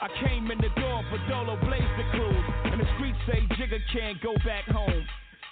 I came in the door for Dolo Blaze the cruise. And the streets say Jigga can't go back home.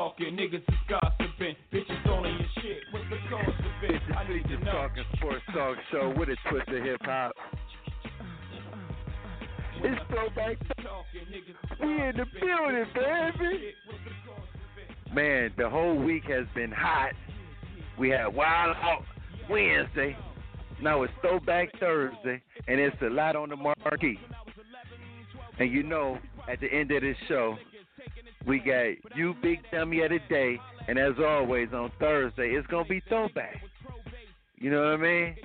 talking, niggas is gossiping. Bitches on your shit. What's the cause of it? I need to know. Talking Sports Talk Show with a twist of hip hop. It's throwback. We in the building, baby. Man, the whole week has been hot. We had Wild Out Wednesday. Now it's Throwback Thursday, and it's a lot on the marquee. And you know, at the end of this show, we got you big dummy of the day, and as always on Thursday, it's gonna be throwback. You know what I mean?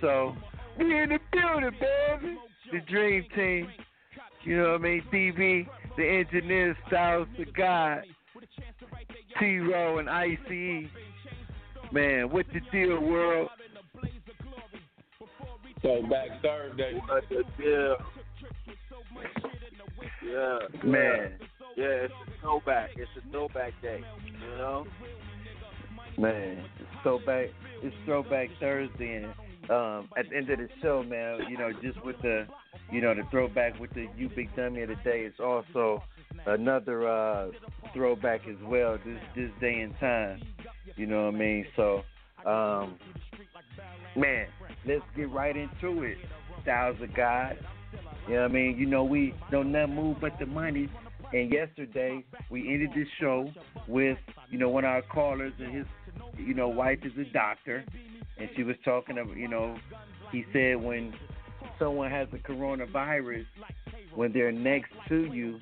So we in the building, baby. The dream team. You know what I mean? DB, the engineer, Styles the God, T-Ro and ICE. Man, what the deal, world? So back Thursday. What the deal? Yeah. Man. Yeah, it's a throwback. It's a throwback day. You know? Man, it's throwback. It's throwback Thursday, and um, at the end of the show, man, you know, just with the, you know, the throwback with the you big dummy of the day, it's also another uh, throwback as well. This this day and time, you know what I mean? So, um, man, let's get right into it. Styles of God. You know what I mean? You know, we don't nothing move but the money. And yesterday we ended this show with, you know, one of our callers and his, you know, wife is a doctor, and she was talking of, you know, he said when someone has the coronavirus, when they're next to you,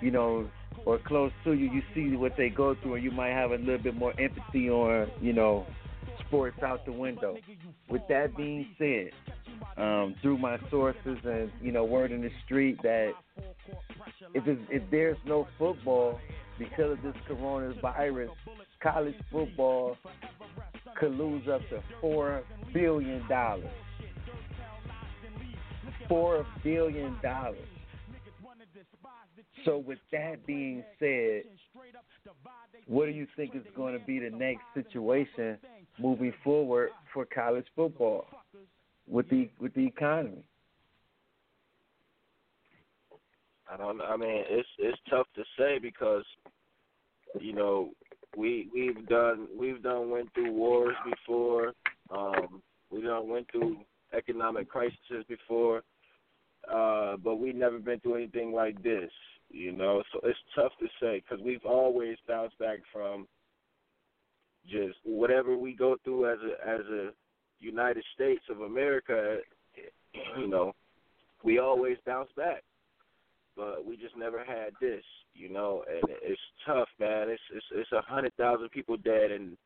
you know, or close to you, you see what they go through, and you might have a little bit more empathy on, you know, sports out the window. With that being said, um, through my sources and you know word in the street that if if there's no football because of this coronavirus, college football could lose up to four billion dollars. Four billion dollars. So with that being said, what do you think is going to be the next situation moving forward for college football with the with the economy? I don't. I mean, it's it's tough to say because you know We we've done we've done went through wars before. Um, we done went through economic crises before, uh, but we've never been through anything like this. You know, so it's tough to say because we've always bounced back from just whatever we go through as a as a United States of America. You know, we always bounce back, but we just never had this. You know, and it's tough, man. It's it's it's a hundred thousand people dead in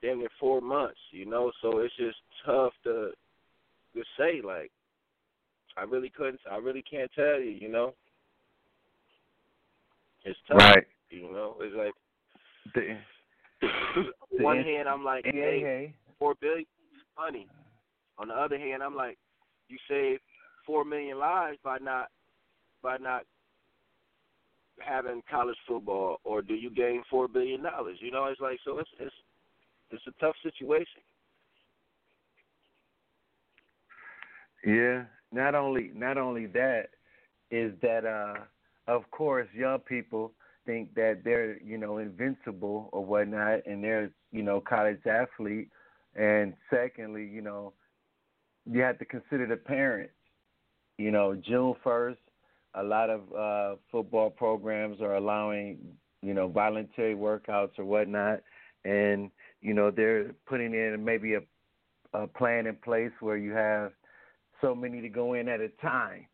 damn near four months. You know, so it's just tough to to say like. I really couldn't. I really can't tell you. You know. It's tough. Right. You know, it's like The, on one hand I'm like, hey, four billion money. On the other hand, I'm like, you save four million lives by not by not having college football, or do you gain four billion dollars? You know, it's like so it's it's it's a tough situation. Yeah. Not only not only that is that uh of course young people think that they're, you know, invincible or whatnot and they're, you know, college athlete and secondly, you know, you have to consider the parents. You know, June first, a lot of uh football programs are allowing, you know, voluntary workouts or whatnot and, you know, they're putting in maybe a a plan in place where you have so many to go in at a time,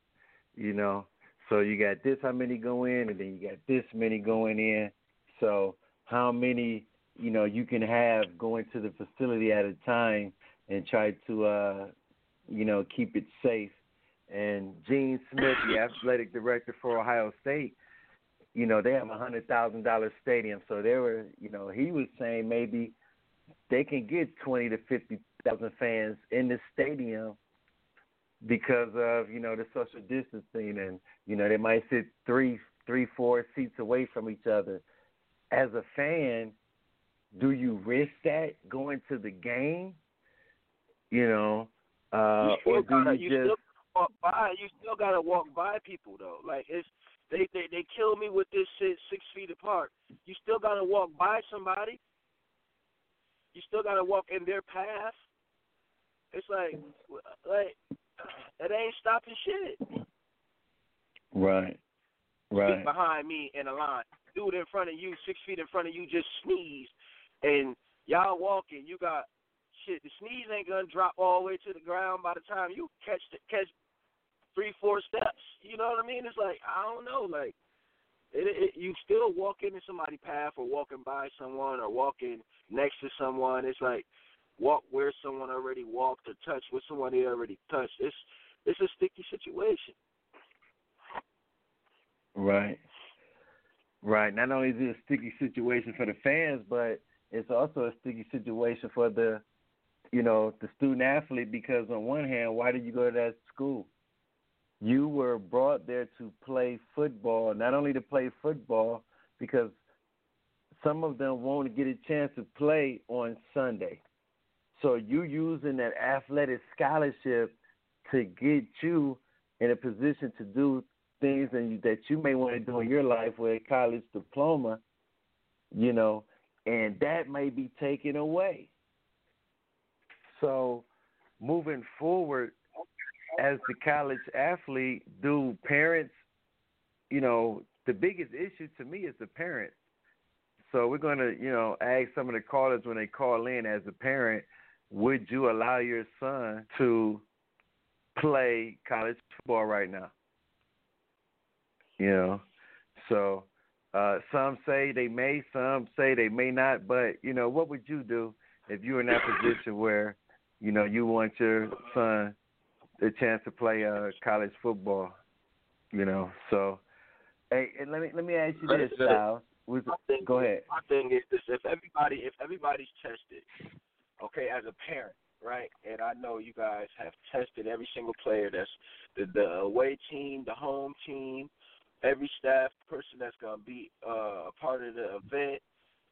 you know. So you got this how many go in, and then you got this many going in. So how many, you know, you can have going to the facility at a time and try to, uh, you know, keep it safe. And Gene Smith, the athletic director for Ohio State, you know, they have a hundred thousand dollar stadium, so they were, you know, he was saying maybe they can get twenty to fifty thousand fans in the stadium because of you know the social distancing and you know they might sit three three four seats away from each other as a fan do you risk that going to the game you know uh you still or do gotta, you, you just walk by. You still gotta walk by people though. Like it's they they they kill me with this shit six feet apart. You still gotta walk by somebody. You still gotta walk in their path. It's like like it ain't stopping shit. right right Feet behind me in a line. Dude in front of you, six feet in front of you, just sneezed, and y'all walking. You got shit. The sneeze ain't gonna drop all the way to the ground by the time you catch the, catch three, four steps. You know what I mean? It's like I don't know, like. It, it, you still walk into somebody's path or walking by someone or walking next to someone. It's like walk where someone already walked or touch what someone they already touched. It's it's a sticky situation. Right. Right. Not only is it a sticky situation for the fans, but it's also a sticky situation for the, you know, the student athlete because on one hand, why did you go to that school? You were brought there to play football, not only to play football, because some of them won't get a chance to play on Sunday. So you using that athletic scholarship to get you in a position to do things you, that you may want to do in your life with a college diploma, you know, and that may be taken away. So, moving forward, as the college athlete, do parents, you know, the biggest issue to me is the parents. So we're going to, you know, ask some of the callers when they call in as a parent, would you allow your son to play college football right now? You know, so uh, some say they may, some say they may not. But you know, what would you do if you were in that position where, you know, you want your son the chance to play uh, college football? You know, so hey, let me let me ask you this, Sal. Was, My thing, go ahead. My thing is this: if everybody, if everybody's tested, okay, as a parent, right? And I know you guys have tested every single player that's the, the away team, the home team, every staff person that's gonna be uh, a part of the event.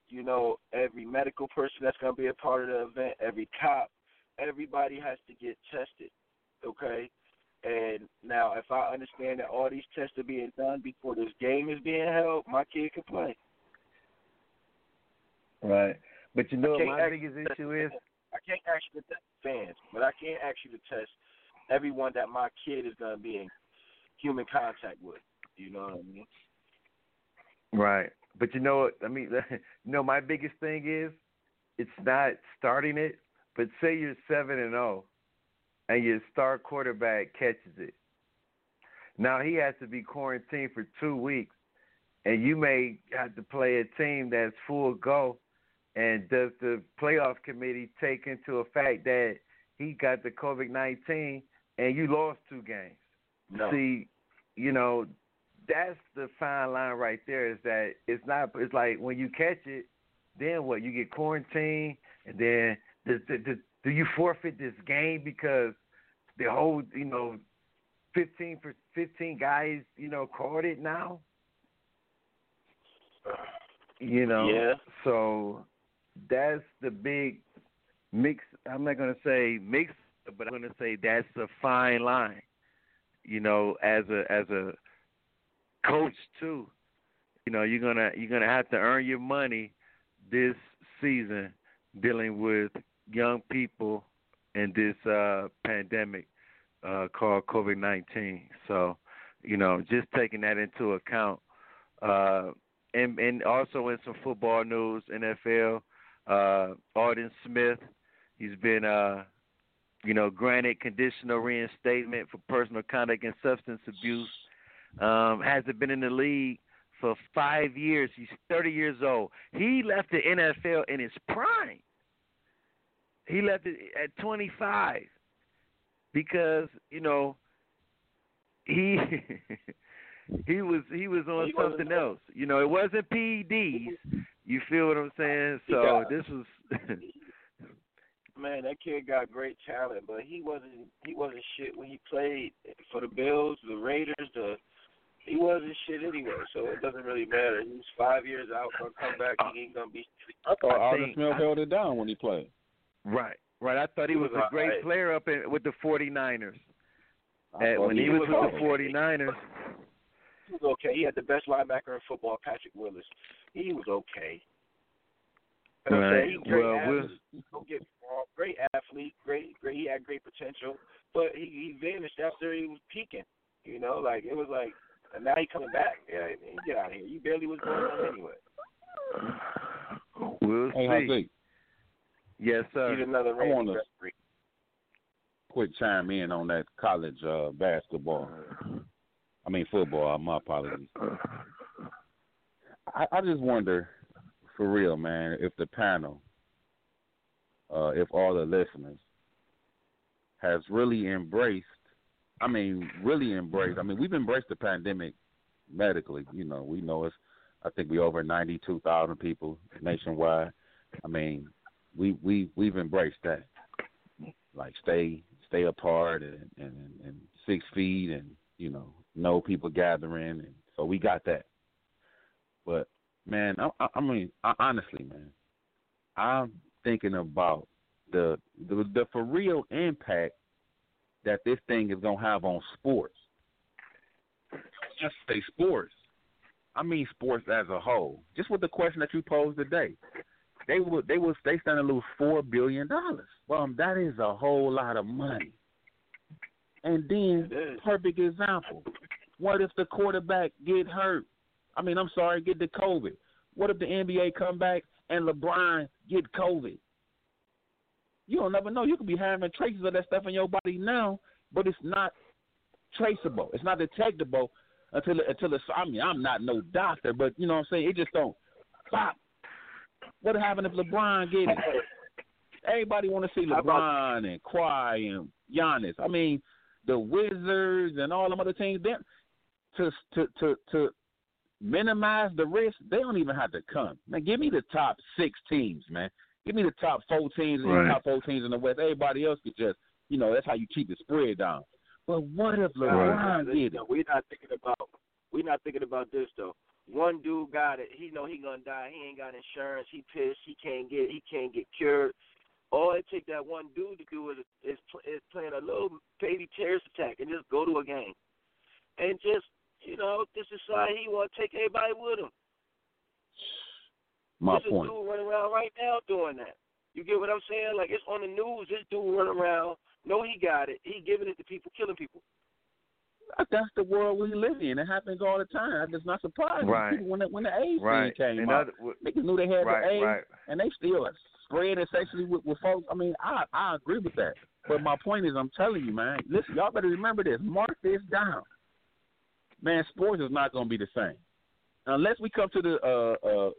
You know, every medical person that's gonna be a part of the event, every cop, everybody has to get tested, okay? And now, if I understand that all these tests are being done before this game is being held, my kid can play. Right. But you know what my biggest issue is? I can't ask you to test fans, but I can't ask you to test everyone that my kid is gonna be in human contact with. You know what I mean? Right. But you know what? I mean, you know, my biggest thing is it's not starting it, but say you're 7 and 0 and your star quarterback catches it. Now he has to be quarantined for 2 weeks and you may have to play a team that's full go and does the playoff committee take into effect that he got the COVID-19 and you lost two games? No. See, you know, that's the fine line right there. Is that it's not. It's like when you catch it, then what? You get quarantined, and then the, the, the, do you forfeit this game because the whole, you know, fifteen for fifteen guys, you know, caught it now? You know. Yeah. So that's the big mix. I'm not gonna say mix, but I'm gonna say that's a fine line. You know, as a as a coach too. You know, you're gonna you're gonna have to earn your money this season dealing with young people in this uh pandemic uh called COVID nineteen. So, you know, just taking that into account. Uh and and also in some football news, NFL, uh Aldon Smith, he's been uh you know, granted conditional reinstatement for personal conduct and substance abuse um, hasn't been in the league for five years. He's 30 years old. He left the NFL in his prime. He left it at 25 because you know he he was he was on He something else. You know, it wasn't PEDs. You feel what I'm saying? So this was Man, that kid got great talent, but he wasn't he wasn't shit when he played for the Bills, the Raiders, the he wasn't shit anyway, so it doesn't really matter. He's five years out, gonna come back, he ain't gonna be I thought I Aldon think- Smith held it down when he played. right. Right. I thought he He was was a great alright. player up in, with the 49ers. I And when he he was was with the alright. 49ers, he was okay. He had the best linebacker in football, Patrick Willis. He was okay. You know Right. saying? He great Well, Will- athlete. Don't get. Great athlete, great, great. He had great potential, but he, he vanished after he was peaking. You know, like it was like, and now he coming back. Yeah, man, get out of here. You barely was going on anyway. we'll Hey, see. Jose, Yes, He's sir. another I wanna- quick chime in on that college uh, basketball. I mean football. My apologies. I, I just wonder, for real, man, if the panel, uh, if all the listeners, has really embraced. I mean, really embraced. I mean, we've embraced the pandemic medically. You know, we know it's. I think we over ninety-two thousand people nationwide. I mean, we we we've embraced that. Like stay stay apart and and, and six feet and you know no people gathering and so we got that. But man, I, I, I mean, I, honestly, man, I'm thinking about the, the the for real impact that this thing is gonna have on sports. Just say sports. I mean sports as a whole. Just with the question that you posed today, they would they would they stand to lose four billion dollars. Well, um, that is a whole lot of money. And then, perfect example. What if the quarterback get hurt? I mean, I'm sorry, get the COVID. What if the NBA come back and LeBron get COVID? You don't never know. You could be having traces of that stuff in your body now, but it's not traceable. It's not detectable until until it's. I mean, I'm not no doctor, but you know what I'm saying. It just don't pop. What happened if LeBron get it? Everybody want to see LeBron and Kawhi and Giannis. I mean, the Wizards and all them other teams. They, to to to to minimize the risk, they don't even have to come. Man, give me the top six teams, man. Give me the top four teams and Right. the top four teams in the West. Everybody else could just, you know, that's how you keep the spread down. But what if Nah, LeBron listen, get it? We're not thinking about. We're not thinking about this though. One dude got it. He know he gonna die. He ain't got insurance. He pissed. He can't get. He can't get cured. All it take that one dude to do is is, is playing a little baby terrorist attack and just go to a game, and just you know this is why he want to take everybody with him. My There's point. a dude running around right now doing that. You get what I'm saying? Like it's on the news. This dude running around. No, he got it. He giving it to people, killing people. That's the world we live in. It happens all the time. I'm just not surprised. Right. People, when the, when the AIDS Right. thing came In out, other- w- niggas knew they had right, the AIDS, right. and they still spread it sexually with, with folks. I mean, I I agree with that. But my point is, I'm telling you, man. Listen, y'all better remember this. Mark this down. Man, sports is not going to be the same unless we come to the uh uh,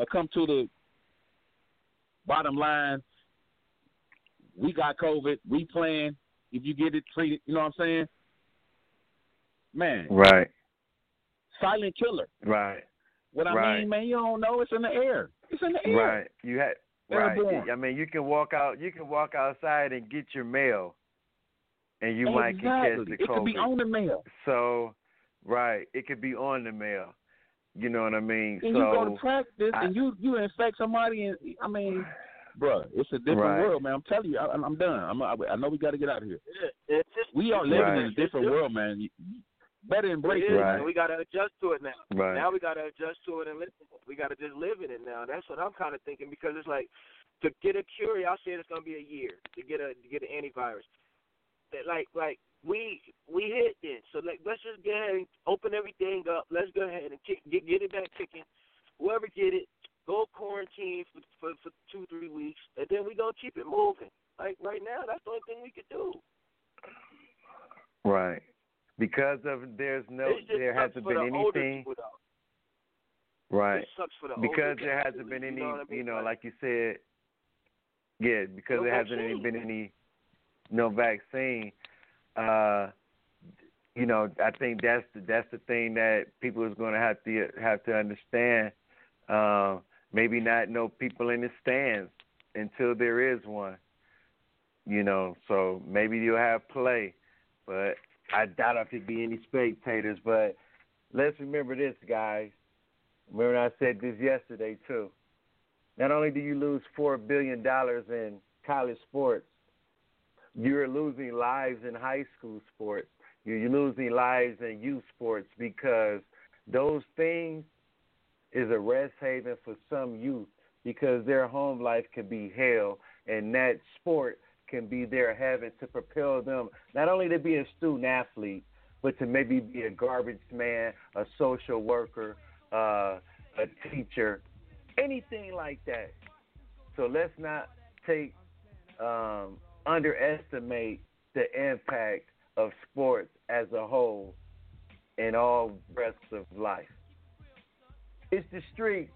uh come to the bottom line. We got COVID. We plan. If you get it treated, you know what I'm saying? Man, Right. silent killer. Right. What I Right. mean, man, you don't know. It's in the air. It's in the air. Right. You had right. I mean, you can walk out. You can walk outside and get your mail, and you might get catch the it could be on the mail. So, right, it could be on the mail. You know what I mean? And so, you go to practice I- and you you infect somebody, and I mean, bruh, it's a different Right. world, man. I'm telling you, I, I'm done. I'm, I, I know we got to get out of here. Yeah, just, We are living Right. in a different it's world, man. You, you better embrace It it, is, Right. and we gotta adjust to it now. right. Now we gotta adjust to it and live. We gotta just live in it now. That's what I'm kind of thinking because it's like to get a cure. Y'all said it's gonna be a year to get a to get an antivirus. That like like we we hit this, so like let's just go ahead and open everything up. Let's go ahead and kick, get get it back kicking. Whoever get it, go quarantine for for, for two three weeks, and then we gonna keep it moving. Like right now, that's the only thing we could do. Right. Because of there's no there hasn't been anything people, right. It sucks for the Because there hasn't been you any know I mean? you know, like you said yeah, because No there hasn't vaccine. been any no vaccine, uh you know, I think that's the that's the thing that people is gonna have to have to understand. Um, maybe not know people in the stands until there is one. You know, so maybe you'll have play, but I doubt if there'd be any spectators. But let's remember this, guys. Remember I said this yesterday too. Not only do you lose four billion dollars in college sports, you're losing lives in high school sports. You're losing lives in youth sports because those things is a rest haven for some youth because their home life can be hell and that sport can be their heaven to propel them not only to be a student athlete but to maybe be a garbage man, a social worker, uh, a teacher, anything like that. So let's not take um, underestimate the impact of sports as a whole in all breaths of life. It's the streets.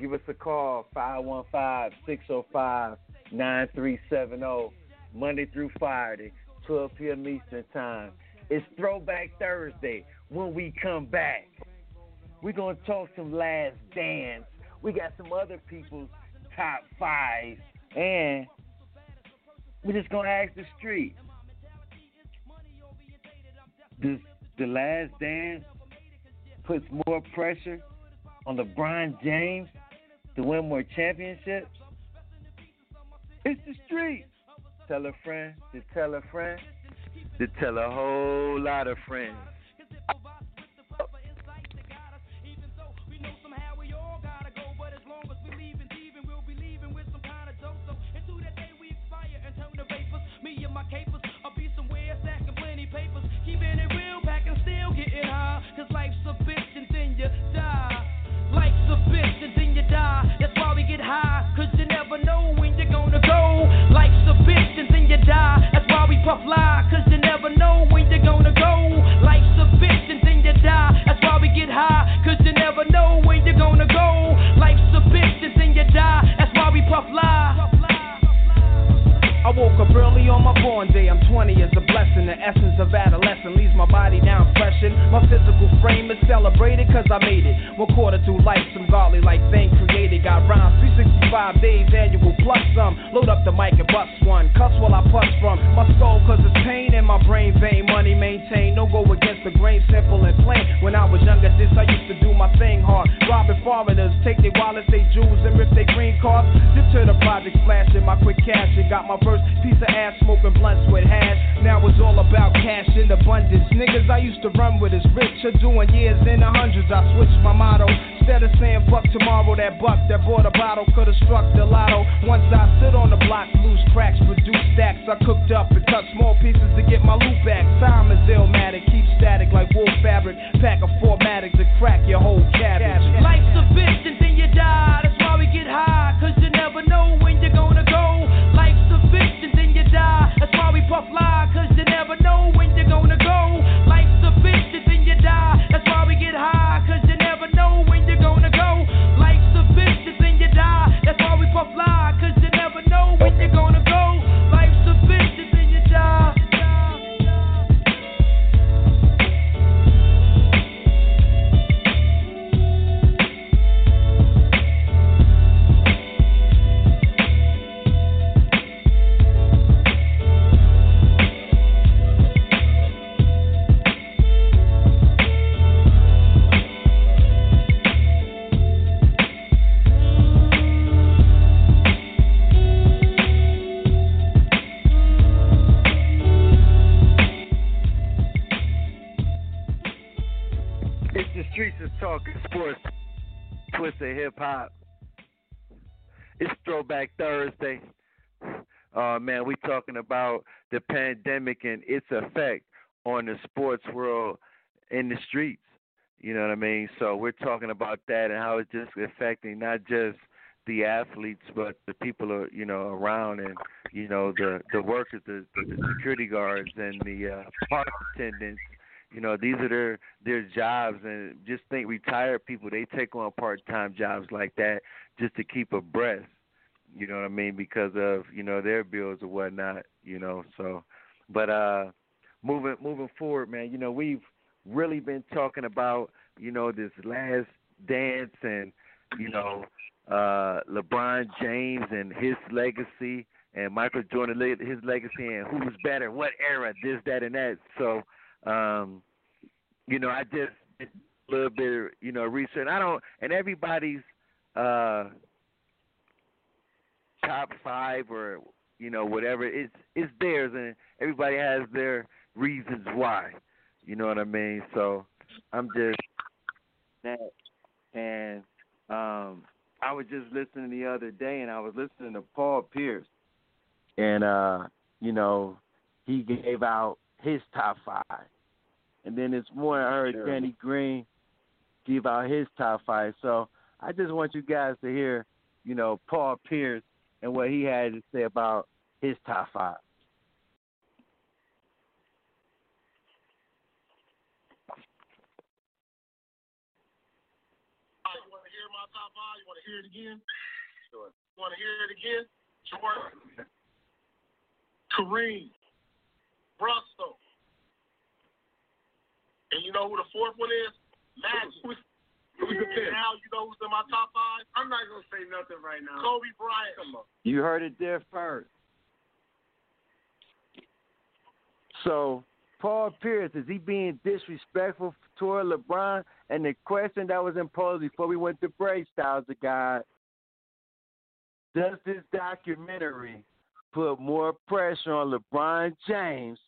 Give us a call, 515-605-9370, Monday through Friday, 12 p.m. Eastern Time. It's Throwback Thursday. When we come back, we're going to talk some Last Dance. We got some other people's top five, and we're just to ask the street. Does the Last Dance puts more pressure on LeBron James to win more championships? It's the street. Tell a friend to tell a friend to tell a whole lot of friends. Capers, I'll be somewhere stacking plenty papers. Keeping it real, packing still getting high. Cause life's a bitch and then you die. Life's a bitch and then you die. That's why we get high. Cause you never know when you're gonna go. Life's a bitch and then you die. That's why we puff lie. Cause you woke up early on my born day. I'm 20 is a blessing. The essence of adolescence leaves my body down freshened. My physical frame is celebrated cause I made it. One quarter through life, some godly like thing created. Got rhymes 365 days annual plus some. Load up the mic and on the sports world in the streets. You know what I mean? So we're talking about that and how it's just affecting not just the athletes, but the people are you know around and you know the the workers, the, the security guards and the uh, park attendants. You know these are their their jobs, and just think retired people they take on part time jobs like that just to keep abreast. You know what I mean? Because of you know their bills or whatnot. You know so, but uh, moving moving forward, man. You know we've really been talking about you know this last dance and you know uh LeBron James and his legacy and Michael Jordan his legacy and who's better, what era, this, that, and that. So, um, you know, I just did a little bit, of, you know, research. I don't, and everybody's uh top five or you know whatever it's it's theirs, and everybody has their reasons why. You know what I mean? So I'm just that and um I was just listening the other day and I was listening to Paul Pierce and uh you know he gave out his top 5. And then this morning I heard sure. Danny Green give out his top 5. So I just want you guys to hear, you know, Paul Pierce and what he had to say about his top 5. Hear it again? Sure. You want to hear it again? Jordan, Kareem, Russell, and you know who the fourth one is? Magic. And now you know who's in my top five? I'm not gonna say nothing right now. Kobe Bryant. Come on. You heard it there first. So Paul Pierce is he being disrespectful toward LeBron? And the question that was imposed before we went to break, Styles the God, does this documentary put more pressure on LeBron James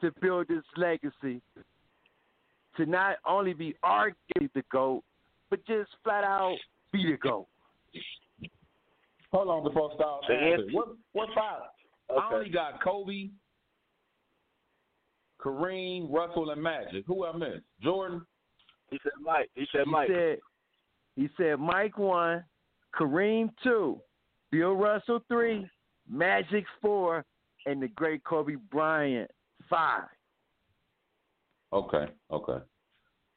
to build his legacy to not only be arguably the GOAT, but just flat out be the GOAT? Hold on before Styles The answers. What what five? I only got Kobe, Kareem, Russell, and Magic. Who I missed? Jordan. He said Mike. He said He Mike. said he said Mike one, Kareem two, Bill Russell three, Magic four, and the great Kobe Bryant five. Okay, okay.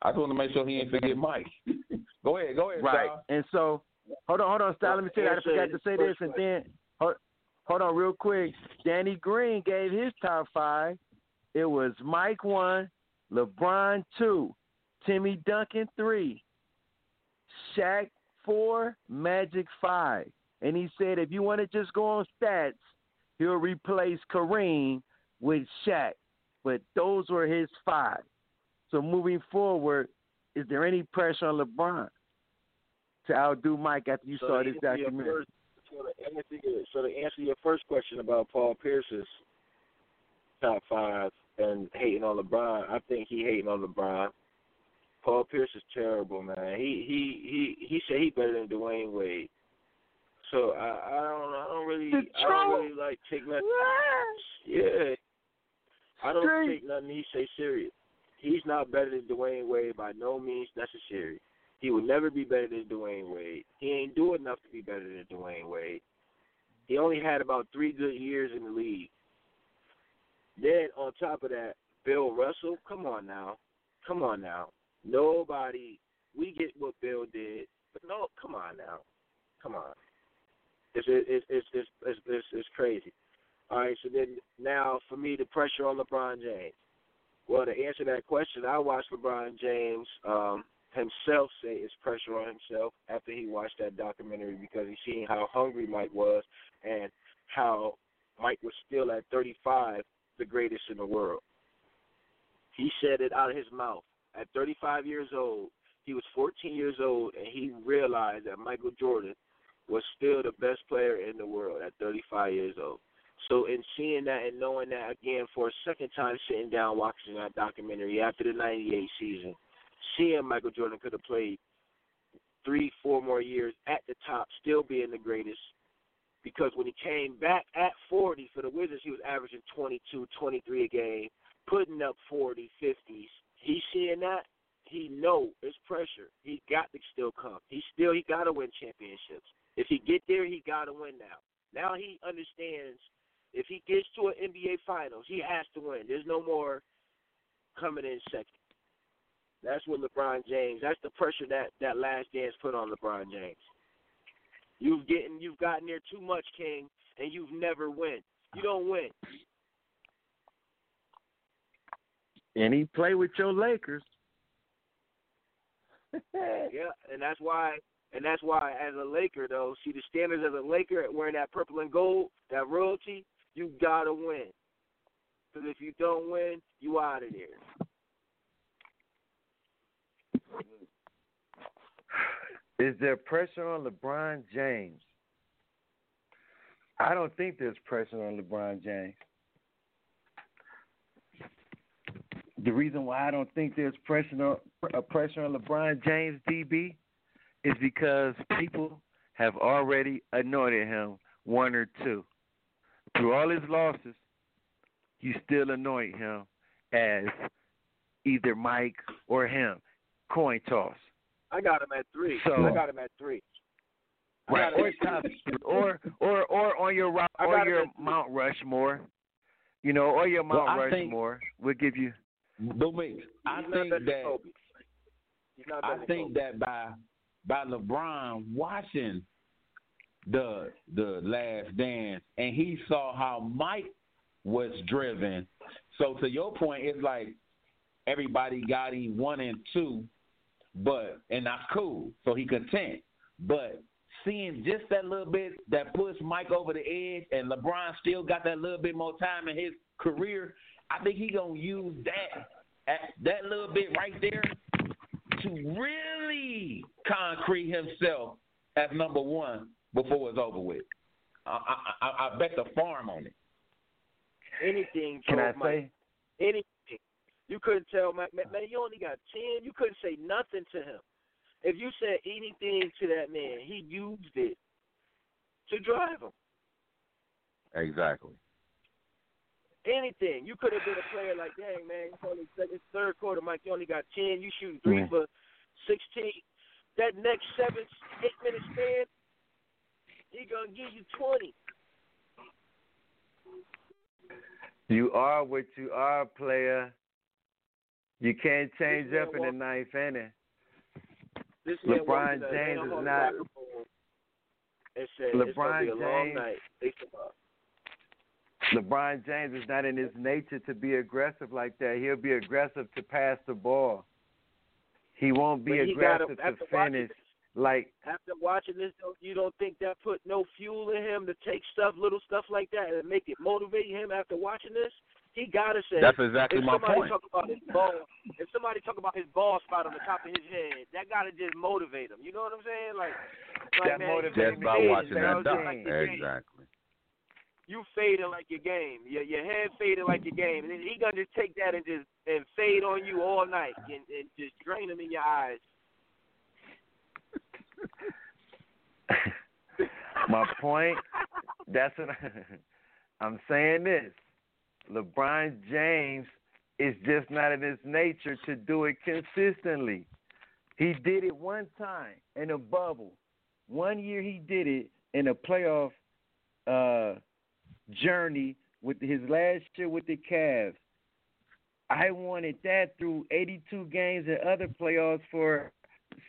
I just want to make sure he ain't forget Mike. go ahead, go ahead, Right. Styles. And so hold on, hold on, Style. Let me tell you, I forgot to say this, first and then hold, hold on real quick. Danny Green gave his top five. It was Mike one, LeBron two, Timmy Duncan three, Shaq four, Magic five. And he said if you want to just go on stats, he'll replace Kareem with Shaq. But those were his five. So moving forward, is there any pressure on LeBron to outdo Mike after you So saw this can be a documentary? first- So to answer so to answer your first question about Paul Pierce's top five and hating on LeBron, I think he hating on LeBron. Paul Pierce is terrible, man. He he he he said he better than Dwyane Wade. So I I don't I don't really I don't really like take nothing. Yeah, I don't take nothing he say serious. He's not better than Dwyane Wade by no means necessary. He will never be better than Dwyane Wade. He ain't do enough to be better than Dwyane Wade. He only had about three good years in the league. Then on top of that, Bill Russell, come on now, come on now. Nobody, we get what Bill did, but no, come on now, come on. It's it's it's it's it's, it's, it's crazy. All right, so then now for me, the pressure on LeBron James. Well, to answer that question, I watched LeBron James um, himself say it's pressure on himself after he watched that documentary because he seen how hungry Mike was and how Mike was still at 35 the greatest in the world. He said it out of his mouth. At 35 years old, he was 14 years old, and he realized that Michael Jordan was still the best player in the world at 35 years old. So, in seeing that and knowing that again for a second time, sitting down watching that documentary after the '98 season, seeing Michael Jordan could have played three, four more years at the top, still being the greatest, because when he came back at 40 for the Wizards, he was averaging 22, 23 a game, putting up 40, 50s. He's seeing that. He know it's pressure. He got to still come. He still he got to win championships. If he get there, he got to win now. Now he understands if he gets to an NBA Finals, he has to win. There's no more coming in second. That's what LeBron James. That's the pressure that that last dance put on LeBron James. You've getting you've gotten there too much, King, and you've never win. You don't win. And he played with your Lakers. yeah, and that's why and that's why as a Laker though, see the standards as a Laker wearing that purple and gold, that royalty, you gotta win. Because if you don't win, you out of there. Is there pressure on LeBron James? I don't think there's pressure on LeBron James. The reason why I don't think there's pressure on uh, pressure on LeBron James, DB, is because people have already anointed him one or two. Through all his losses, you still anoint him as either Mike or him. Coin toss. I got him at three. So, I got him at three. Right, or top, or or or on your or your Mount Rushmore, you know, or your Mount well, Rushmore. Think, we'll give you. Domingue, I think that I think that by by LeBron watching the the last dance and he saw how Mike was driven. So to your point, it's like everybody got him one and two, but and that's cool. So he content. But seeing just that little bit that pushed Mike over the edge, and LeBron still got that little bit more time in his career, I think he gonna use that that little bit right there to really concrete himself as number one before it's over with. I, I, I bet the farm on it. Anything. Can I Mike. say anything? You couldn't tell man, man. You only got ten. You couldn't say nothing to him. If you said anything to that man, he used it to drive him. Exactly. Anything. You could have been a player like, dang man, it's only it's third quarter, Mike. You only got ten. You shoot 3 Yeah. for sixteen. That next seven, eight minute span, he gonna give you twenty. you are what you are, player. You can't change This up in the ninth inning. This LeBron James is not- locker room And said, it's LeBron a long James- night. They said, uh, LeBron James is not in his nature to be aggressive like that. He'll be aggressive to pass the ball. He won't be But he gotta- aggressive to finish like After watching this, though, you don't think that put no fuel in him to take stuff, little stuff like that, and make it motivate him after watching this? He gotta say. That's exactly if my somebody point. Talk about his ball, if somebody talk about his ball spot on the top of his head, that gotta just motivate him. You know what I'm saying? Like, like That man, motivates you Just by watching that It's dunk. like your game. Exactly. You fading like your game. Your your head fading like your game, and he gonna just take that and just and fade on you all night and, and just drain them in your eyes. My point. That's what I'm saying. This LeBron James is just not in his nature to do it consistently. He did it one time in a bubble. One year he did it in a playoff uh, journey with his last year with the Cavs. I wanted that through 82 games and other playoffs for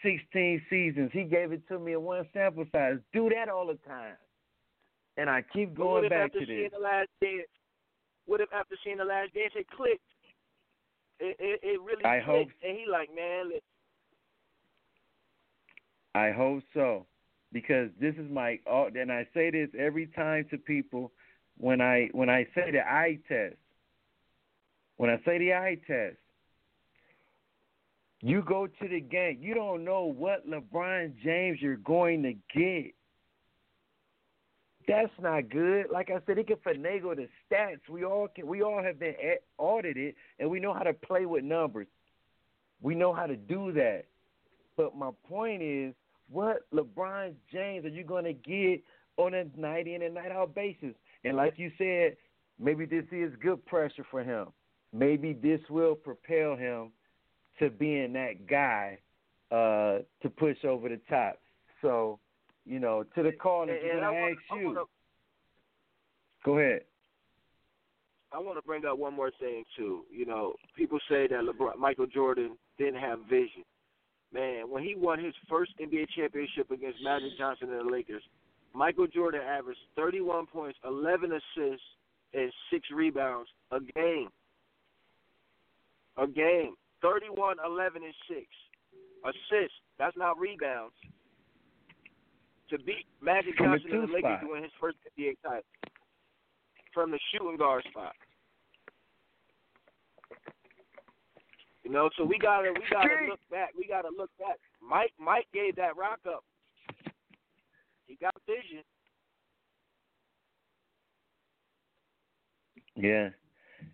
16 seasons. He gave it to me in one sample size. Do that all the time. And I keep going if back after to seeing this. the last dance? What if after seeing the last dance it clicked? It it, it really I clicked, hope- and he like, man, let- I hope so, because this is my all, and I say this every time to people when I when I say the eye test. When I say the eye test, you go to the game. You don't know what LeBron James you're going to get. That's not good. Like I said, he can finagle the stats. We all can. We all have been audited, and we know how to play with numbers. We know how to do that. But my point is, what LeBron James are you going to get on a night in and night out basis? And like you said, maybe this is good pressure for him. Maybe this will propel him to being that guy uh, to push over the top. So, you know, to the call and, you're and I to wanna- ask you. wanna- Go ahead. I want to bring up one more thing too. You know, people say that LeBron, Michael Jordan didn't have vision. Man, when he won his first NBA championship against Magic Johnson and the Lakers, Michael Jordan averaged 31 points, 11 assists, and six rebounds a game. A game, 31, 11, and six assists. That's not rebounds. To beat Magic From Johnson and the two Lakers spot. to his first NBA title from the shooting guard spot. You know, so we gotta we gotta look back. We gotta look back. Mike Mike gave that rock up. He got vision. Yeah,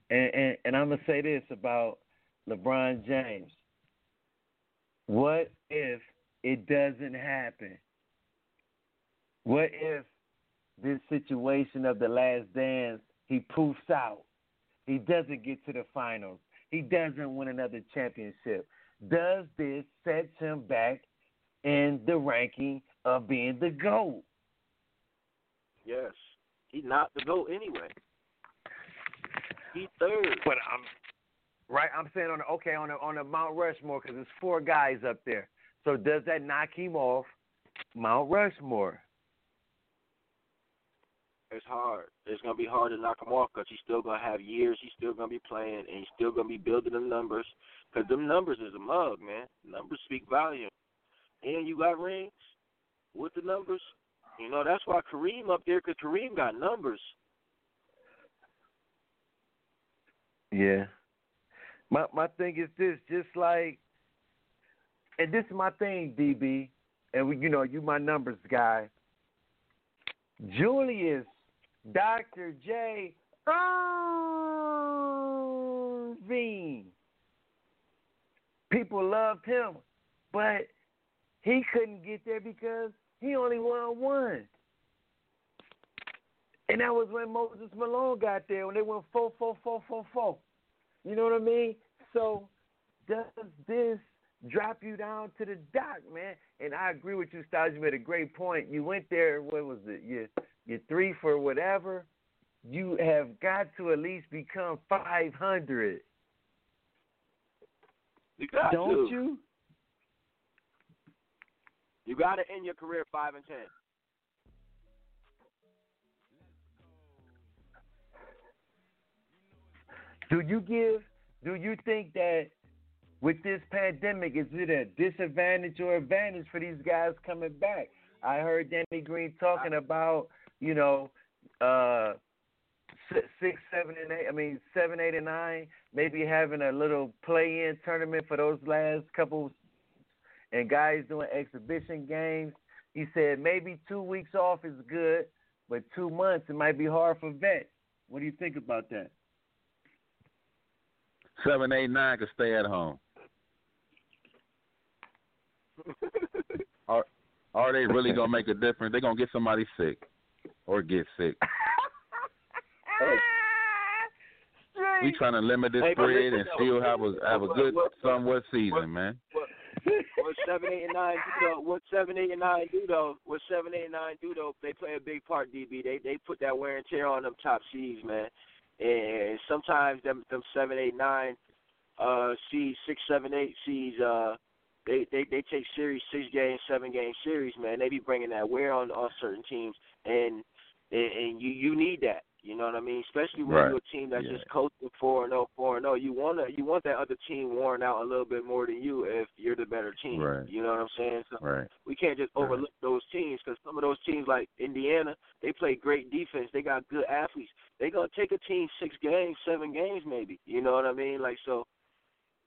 and and, and I'm gonna say this about LeBron James. What if it doesn't happen? What if this situation of the last dance he poofs out? He doesn't get to the finals. He doesn't win another championship. Does this set him back in the ranking of being the GOAT? Yes. He's not the GOAT anyway. He's third. But I'm right. I'm saying on the okay on the on the Mount Rushmore because there's four guys up there. So does that knock him off Mount Rushmore? It's hard. It's gonna be hard to knock him off because he's still gonna have years. He's still gonna be playing, and he's still gonna be building the numbers. Because them numbers is a mug, man. Numbers speak volume. And you got rings with the numbers. You know that's why Kareem up there because Kareem got numbers. Yeah. My my thing is this, just like, and this is my thing, DB, and we, you know you my numbers guy. Julius, Doctor J. Irving. People loved him, but he couldn't get there because he only won one. And that was when Moses Malone got there when they went four, four, four, four, four. You know what I mean? So does this drop you down to the dock, man? And I agree with you, Styles. You made a great point. You went there. What was it? You you three for whatever. You have got to at least become five hundred. You got to. Don't to. you? You got to end your career five and ten. Do you give? Do you think that with this pandemic, is it a disadvantage or advantage for these guys coming back? I heard Danny Green talking about, you know, uh, six, seven, and eight. I mean, seven, eight, and nine. Maybe having a little play-in tournament for those last couple, and guys doing exhibition games. He said maybe two weeks off is good, but two months it might be hard for vets. What do you think about that? Seven, eight, nine can stay at home. are are they really gonna make a difference? They're gonna get somebody sick or get sick. we trying to limit this hey, spread and still have a have a good what, somewhat season, what, man. What, what seven, eight, and nine do though? What seven, eight, and nine do though? What seven, eight, and nine do though? They play a big part. DB. They they put that wear and tear on them top seeds, man. And sometimes them them seven, eight, nine uh seeds, six, seven, eight seeds. Uh, they they they take series, six game, seven game series, man. They be bringing that wear on on certain teams, and and, and you you need that. You know what I mean? Especially when right. you're a team that's yeah. just coasting four and oh, four and oh. You wanna you want that other team worn out a little bit more than you if you're the better team. Right. You know what I'm saying? So right. we can't just overlook right. those teams because some of those teams like Indiana, they play great defense. They got good athletes. They gonna take a team six games, seven games maybe. You know what I mean? Like so,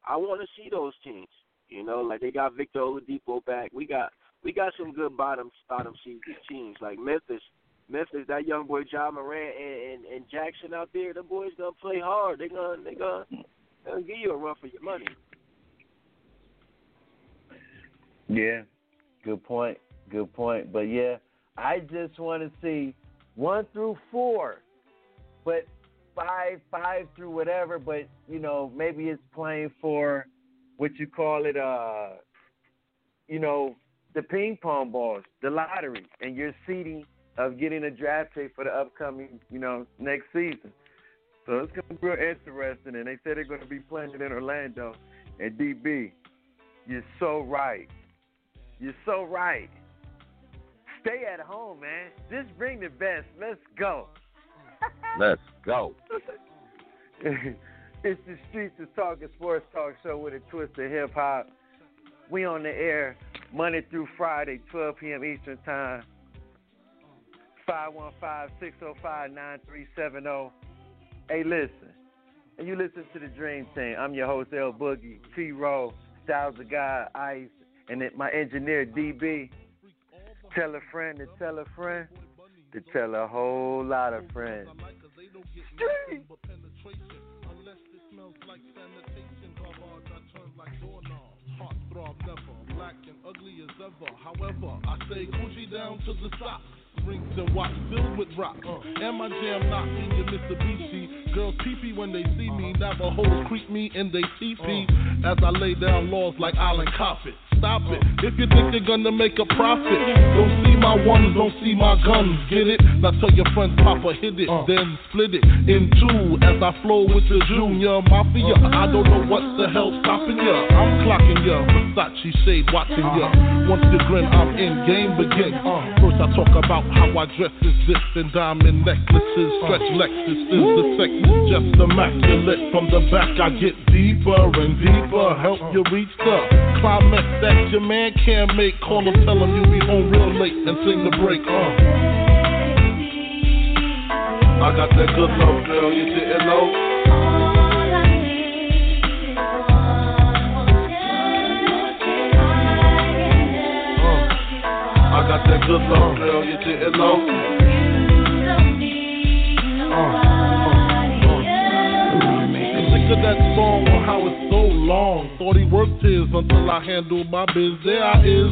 I want to see those teams. You know, like they got Victor Oladipo back. We got we got some good bottom bottom seed teams like Memphis. Memphis, that young boy Ja Morant and, and, and Jackson out there, the boys gonna play hard. They gonna they gonna they gonna give you a run for your money. Yeah, good point. Good point. But yeah, I just want to see one through four, but five, five through whatever. But you know, maybe it's playing for what you call it. Uh, you know, the ping pong balls, the lottery, and you're seeding of getting a draft pick for the upcoming, you know, next season. So it's gonna be real interesting, and they said they're gonna be playing it in Orlando. And DB, you're so right. You're so right. Stay at home, man. Just bring the best. Let's go. Let's go. it's the Streets of Talking Sports Talk Show with a twist of hip hop. We on the air Monday through Friday, 12 p.m. Eastern Time. 515-605-9370. Hey, listen. And you listen to the Dream Team. I'm your host, L Boogie, T Row, Styles the Guy, Ice, and my engineer, DB. Tell a friend to tell a friend to tell a whole lot of friends. Street. Heartthrob never, black and ugly as ever. However, I say Gucci down to the socks rings and watch filled with rocks. Uh, and my jam knocking your Mitsubishi. Girls peepee when they see me. Navajos creep me in they teepee. As I lay down laws like Island Coppet. Stop it. If you think you're gonna make a profit, don't see my ones, don't see my guns. Get it? Now tell your friends, Papa hit it, uh. then split it in two. As I flow with the Junior Mafia, I don't know what the hell stopping ya. I'm clocking ya, Versace shade watching ya. Uh-huh. Once you grin, I'm in, game begin. Uh. First I talk about how I dress is this and diamond necklaces, uh. stretch Lexus is the sex is just immaculate. From the back I get deeper and deeper, help you reach the climax that your man can't make. Call him, tell him you be home real late and sing the break. Uh. I got that good love, girl, you didn't know. Uh, I got that good love, girl, you didn't know. Uh, uh, Sick of that song on how it's so long. Thought he worked his until I handled my biz. There I is,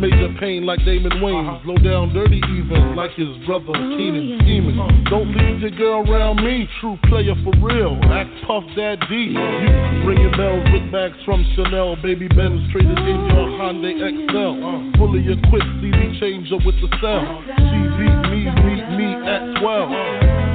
major pain like Damon Wayne. Uh-huh. Low down, dirty even like his brother oh, Keenan scheming. Uh-huh. Don't leave your girl around me, true player for real. Act Puff that D. You ringing bells with bags from Chanel, baby Benz traded in your Hyundai XL. Uh-huh. Fully equipped CD changer with the cell. She beat me, meet me at 12.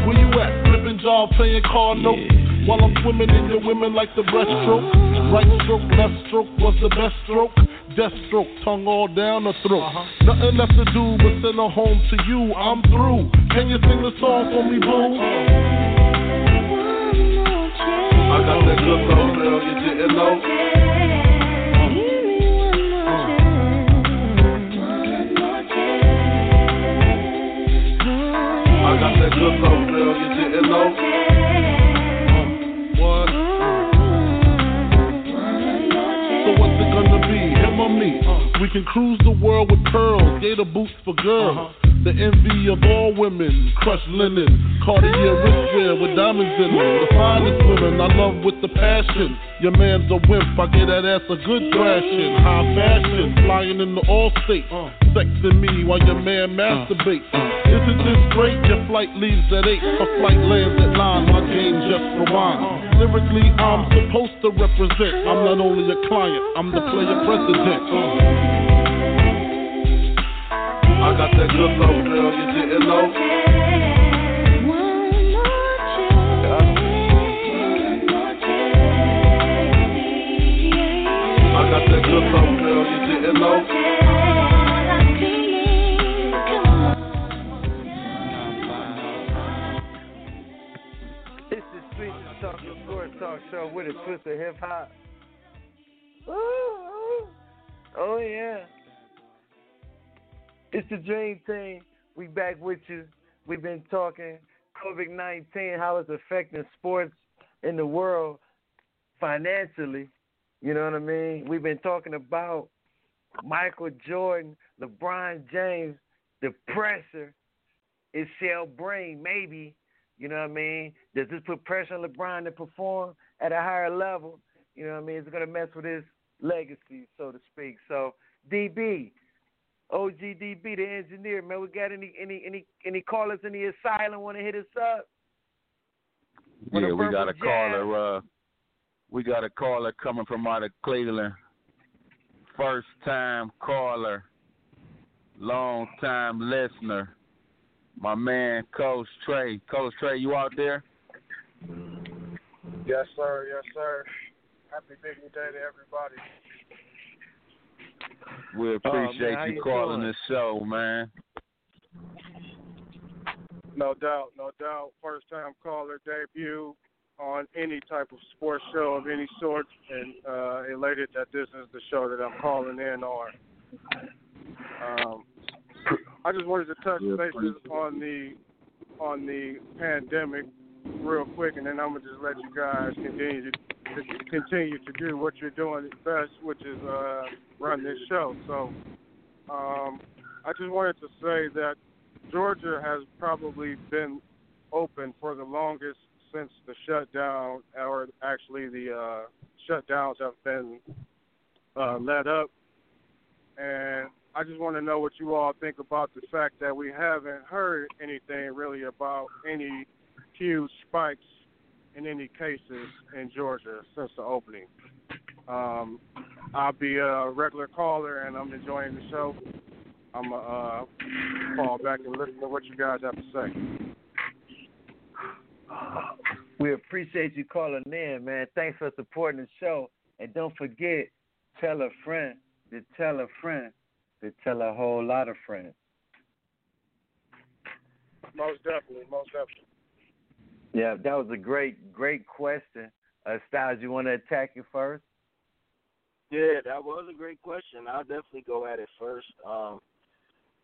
Where you at? Flipping job, playing car notes. While I'm swimming in your women like the breaststroke. Right stroke, left stroke was the best stroke. Death stroke, tongue all down the throat. Uh-huh. Nothing left to do but send her home to you. I'm through. Can you sing the song for me, boo? I got that good love, girl, you didn't know. I got that good love, girl, you didn't know. me. We can cruise the world with pearls, gator boots for girls. Uh-huh. The envy of all women, crushed linen, Cartier wristwear with diamonds in them. The finest women I love with the passion. Your man's a wimp, I get that ass a good thrashing. High fashion, flying in the all state. Sexing me while your man masturbates. Isn't this great? Your flight leaves at 8, a flight lands at 9. My game just rewinds. Lyrically, I'm supposed to represent. I'm not only a client, I'm the player president. I got that good low, girl, you didn't know. I got that good low, girl, you didn't know. It's the Street Talk, the Sports Talk Show with a twist of hip hop. Oh yeah. It's the Dream Team. We back with you. We've been talking COVID nineteen, how it's affecting sports in the world financially. You know what I mean? We've been talking about Michael Jordan, LeBron James, the pressure it shall bring, maybe. You know what I mean? Does this put pressure on LeBron to perform at a higher level? You know what I mean? It's gonna mess with his legacy, so to speak. So DB, OGDB, the engineer, man. We got any any any any callers in the asylum want to hit us up? Yeah, we got a caller. Uh, we got a caller coming from out of Cleveland. First time caller, long time listener. My man, Coach Trey. Coach Trey, you out there? Yes, sir. Yes, sir. Happy Big Day to everybody. We appreciate oh, you, you, calling this show, man. No doubt, no doubt. First time caller debut on any type of sports show of any sort, and uh, elated that this is the show that I'm calling in on. Um, I just wanted to touch bases on the on the pandemic real quick, and then I'm gonna just let you guys continue to continue to do what you're doing best, which is uh, run this show. So um, I just wanted to say that Georgia has probably been open for the longest since the shutdown, or actually the uh, shutdowns have been uh, let up. And I just want to know what you all think about the fact that we haven't heard anything really about any huge spikes in any cases in Georgia since the opening. Um, I'll be a regular caller, and I'm enjoying the show. I'm gonna uh, call back and listen to what you guys have to say. We appreciate you calling in, man. Thanks for supporting the show, and don't forget, tell a friend to tell a friend to tell a whole lot of friends. Most definitely, most definitely. Yeah, that was a great, great question. Uh, Styles, you want to attack it first? Yeah, that was a great question. I'll definitely go at it first. Um,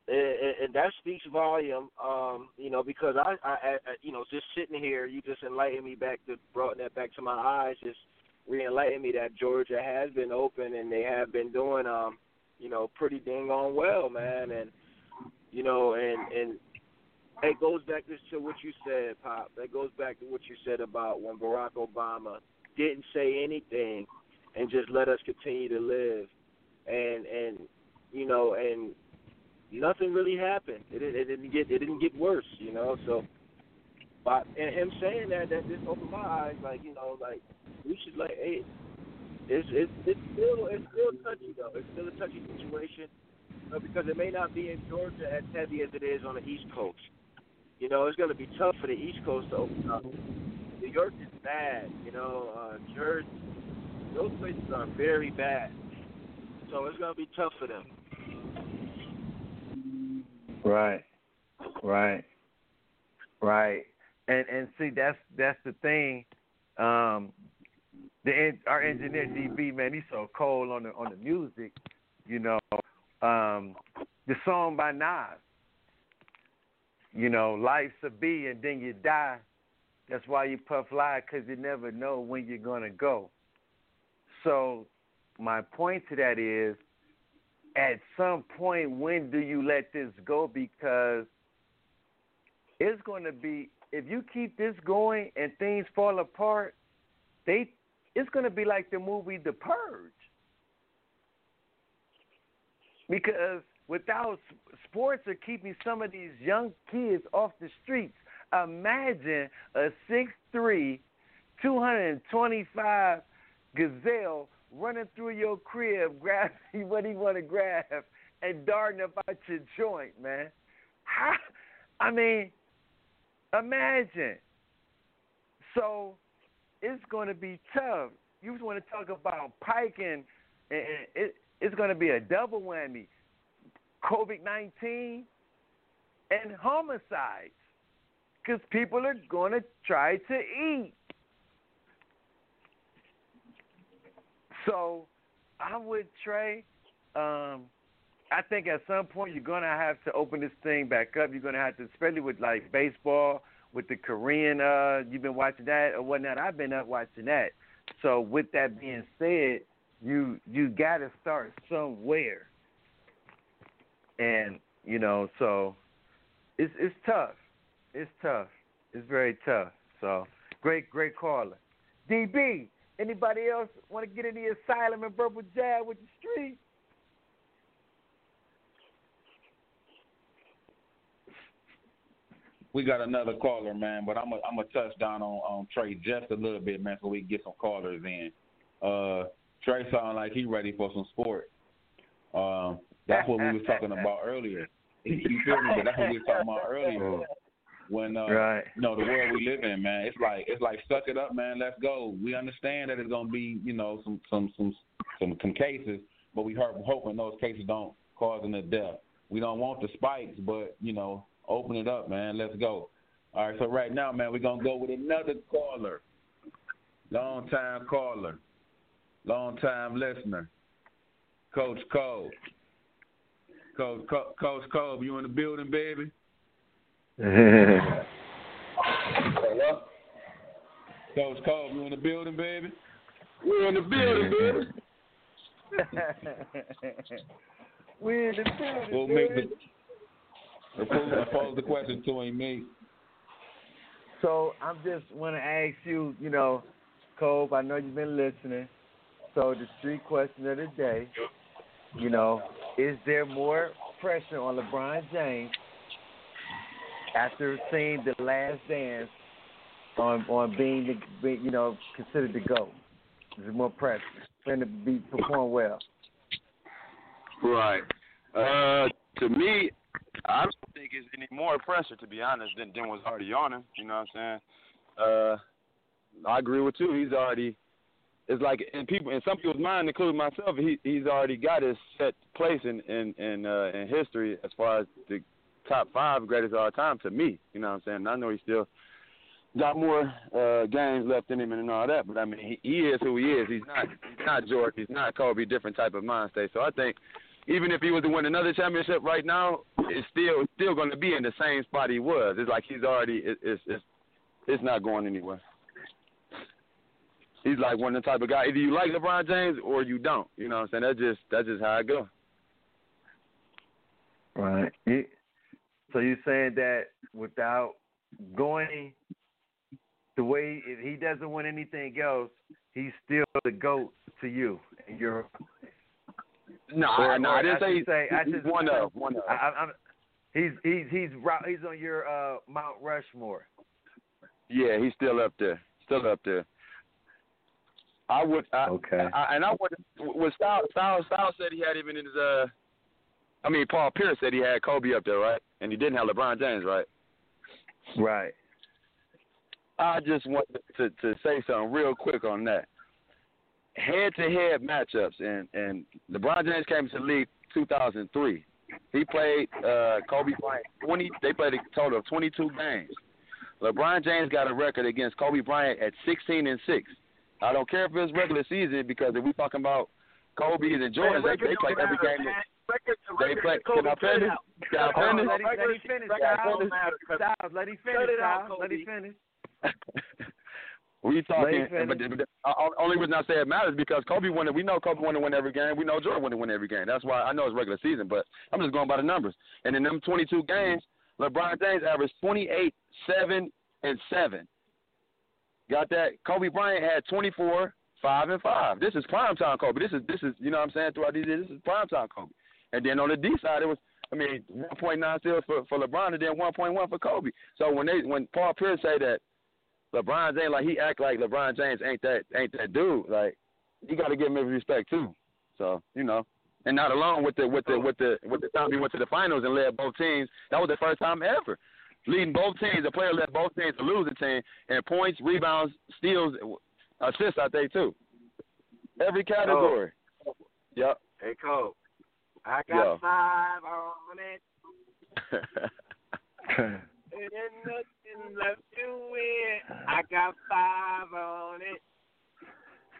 and, that speaks volume, um, you know, because I, I, I, you know, just sitting here, you just enlightened me back to brought that back to my eyes, just re-enlightened me that Georgia has been open and they have been doing, um, you know, pretty dang on well, man, and you know, and and it goes back to what you said, Pop. That goes back to what you said about when Barack Obama didn't say anything and just let us continue to live, and and you know, and nothing really happened. It, it, it didn't get it didn't get worse, you know. So, but and him saying that that just opened my eyes, like you know, like we should like, hey, it's it's it's still it's still touchy though. It's still a touchy situation. Uh, because it may not be in Georgia as heavy as it is on the East Coast. You know, it's going to be tough for the East Coast to open up. New York is bad. You know, uh, Jersey, those places are very bad. So it's going to be tough for them. Right, right, right. And and see, that's that's the thing. Um, the our engineer DB man, he's so cold on the on the music. You know, um, the song by Nas you know, life's a bee and then you die. That's why you puff lie because you never know when you're going to go. So, my point to that is at some point, when do you let this go? Because it's going to be if you keep this going and things fall apart, they it's going to be like the movie The Purge. Because without sports are keeping some of these young kids off the streets, imagine a 6'3", 225 gazelle running through your crib, grabbing what he want to grab, and darting about your joint, man. How, I mean, imagine. So it's going to be tough. You want to talk about Pike and, and it, it's going to be a double whammy. COVID 19 and homicides because people are going to try to eat. So I would, Trey. Um, I think at some point you're going to have to open this thing back up. You're going to have to, especially with like baseball, with the Korean. Uh, you've been watching that or whatnot. I've been up watching that. So with that being said, you you got to start somewhere. And you know, so it's it's tough. It's tough. It's very tough. So great, great caller. DB, anybody else want to get in the asylum and verbal jab with the street? We got another caller, man, but I'm a, I'm gonna touch down on, on Trey just a little bit, man, so we can get some callers in. Uh, Trey sound like he ready for some sport. Um, that's what we was talking about earlier. You feel me? But that's what we were talking about earlier. When uh, right. you know the world we live in, man, it's like it's like suck it up, man. Let's go. We understand that it's gonna be you know some some some some, some cases, but we are hoping those cases don't cause any death. We don't want the spikes, but you know, open it up, man. Let's go. All right, so right now, man, we're gonna go with another caller, long time caller, long time listener, Coach Cole. Coach, Co- Coach Cole, you in the building, baby? Hello? Coach Cole, you in the building, baby? We're in the building, baby. We're in the building. We'll make the we'll pose the question to him, mate. So I'm just want to ask you, you know, Cove. I know you've been listening. So the street question of the day, you know, is there more pressure on LeBron James after seeing the Last Dance on on being the you know considered the GOAT? Is there more pressure for him to be perform well? Right. Uh, to me, I don't think it's any more pressure, to be honest, than, than was already on him. You know what I'm saying? Uh, I agree with you. He's already. It's like in people, in some people's mind, including myself, he he's already got his set place in in in, uh, in history as far as the top five greatest of all time to me. You know what I'm saying? And I know he's still got more uh games left in him and all that, but I mean he, he is who he is. He's not he's not George, he's not Kobe, different type of mind state. So I think even if he was to win another championship right now, it's still still going to be in the same spot he was. It's like he's already it, it's it's it's not going anywhere. He's like one of the type of guy. Either you like LeBron James or you don't. You know what I'm saying? That's just that's just how I go. Right. So you're saying that without going the way if he doesn't win anything else, he's still the goat to you and your. No, or, no, or I didn't I say, say. I he's just one of one of. I, I'm, he's he's he's he's on your uh, Mount Rushmore. Yeah, he's still up there. Still up there. I would. I, okay. I, and I would. When Styles, Styles, Styles said he had him in his. Uh, I mean, Paul Pierce said he had Kobe up there, right? And he didn't have LeBron James, right? Right. I just want to to say something real quick on that. Head to head matchups, and and LeBron James came into the league 2003. He played uh, Kobe Bryant 20. They played a total of 22 games. LeBron James got a record against Kobe Bryant at 16 and six. I don't care if it's regular season because if we talking about Kobe and Jordan, they, they play every game. That, they play. Can I finish? Can I finish? Let, let him finish, Styles. Styles, let him finish, Styles. Let him finish. We talking, but, but the only reason I say it matters because Kobe won it. We know Kobe won to win every game. We know Jordan won to win every game. That's why I know it's regular season, but I'm just going by the numbers. And in them 22 games, LeBron James averaged 28, 7, and 7. Got that? Kobe Bryant had 24, 5, and 5. This is prime time Kobe. This is this is you know what I'm saying throughout these years. This is prime time Kobe. And then on the D side, it was I mean 1.9 steals for for LeBron and then 1.1 for Kobe. So when they when Paul Pierce say that LeBron James like he act like LeBron James ain't that ain't that dude. Like you got to give him his respect too. So you know, and not alone with the with the with the with the time he went to the finals and led both teams. That was the first time ever leading both teams. The player led both teams to lose the team and points, rebounds, steals, assists. I think too. Every category. Oh. Yep. Hey Cole, I got Yeah. five on it. and nothing left to win. I got five on it.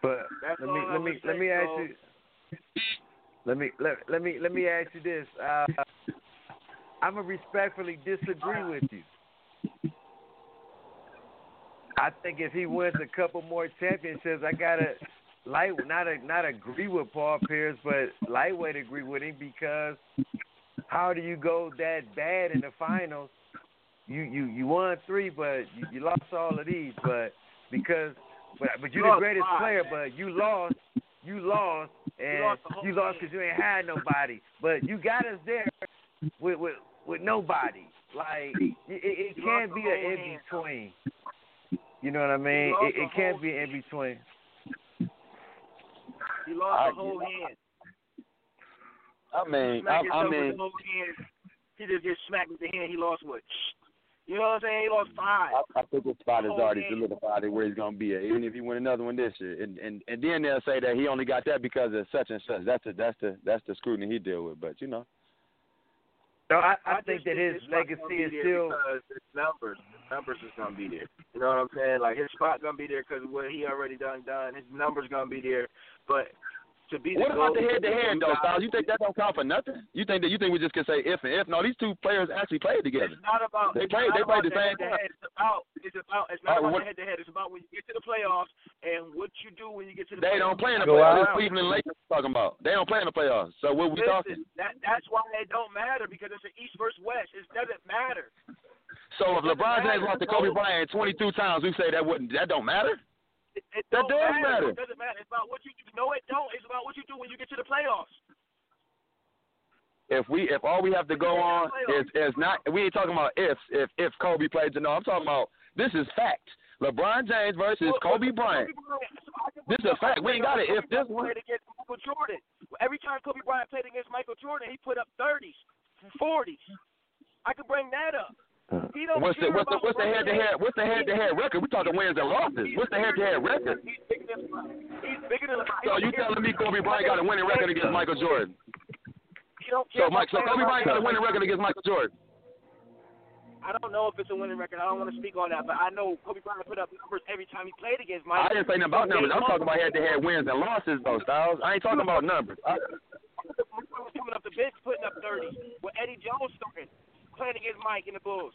But That's let me let me let me ask Cole. you. Let me let let me let me ask you this. Uh, I'm gonna respectfully disagree with you. I think if he wins a couple more championships, I gotta light not a, not agree with Paul Pierce, but lightweight agree with him because how do you go that bad in the finals? You you you won three, but you, you lost all of these, but because but but you're the greatest five, player, man. but you lost, you lost, and lost the whole you lost because you ain't had nobody. But you got us there with with with nobody. Like it, it, it can't be the an in between. You know what I mean? It, it can't be an in between. He lost I the whole hand. I mean, I, I yourself with mean, the whole hand. He just gets smacked with the hand. He lost what? You know what I'm saying? He lost five. I, I think his spot is already game. solidified at where he's gonna be at, even if he win another one this year. And and and then they'll say that he only got that because of such and such. That's the that's the that's the scrutiny he deal with. But you know, No, I, I, I think that his his legacy is still. his numbers. His numbers is gonna be there. You know what I'm saying? Like his spot gonna be there because what he already done done. His numbers gonna be there, but to be what the about the head to head though, Styles? You think that don't count for nothing? You think that you think we just can say if and if? No, these two players actually played together. It's not about. They played- they played about the same head-to-head. It's about. It's about. It's not about what- the head to head. It's about when you get to the playoffs and what you do when you get to the. They playoffs. don't play in the playoffs. out. This Cleveland Lakers talking about. They don't play in the playoffs. So what we talking? That that's why it don't matter because it's an East versus West. It doesn't matter. So if LeBron James matter. lost to Kobe Bryant 22 times, we say that wouldn't that don't matter? It, it That does matter. It doesn't matter. It's about what you do. No, it don't. It's about what you do when you get to the playoffs. If we if all we have to go on is is not we ain't talking about if if if Kobe played to no, I'm talking about this is fact. LeBron James versus Kobe Bryant. This is a fact. We ain't got it. If this one, against Michael Jordan, every time Kobe Bryant played against Michael Jordan, he put up thirties, forties. I could bring that up. Uh, he don't what's the what's the what's the head to head what's the head to head record? We're talking wins and losses. What's the head to head record? He's bigger than. He's bigger than So you telling me Kobe Bryant got a winning record against Michael Jordan? He don't care So Mike, so Kobe Bryant got a winning record against Michael Jordan. I don't know if it's a winning record. I don't want to speak on that, but I know Kobe Bryant put up numbers every time he played against Michael. I didn't say nothing about numbers. I'm talking about head to head wins and losses though, Styles. I ain't talking about numbers. I, was coming up the bench, putting up 30. With Eddie Jones starting, playing against Mike and the Bulls.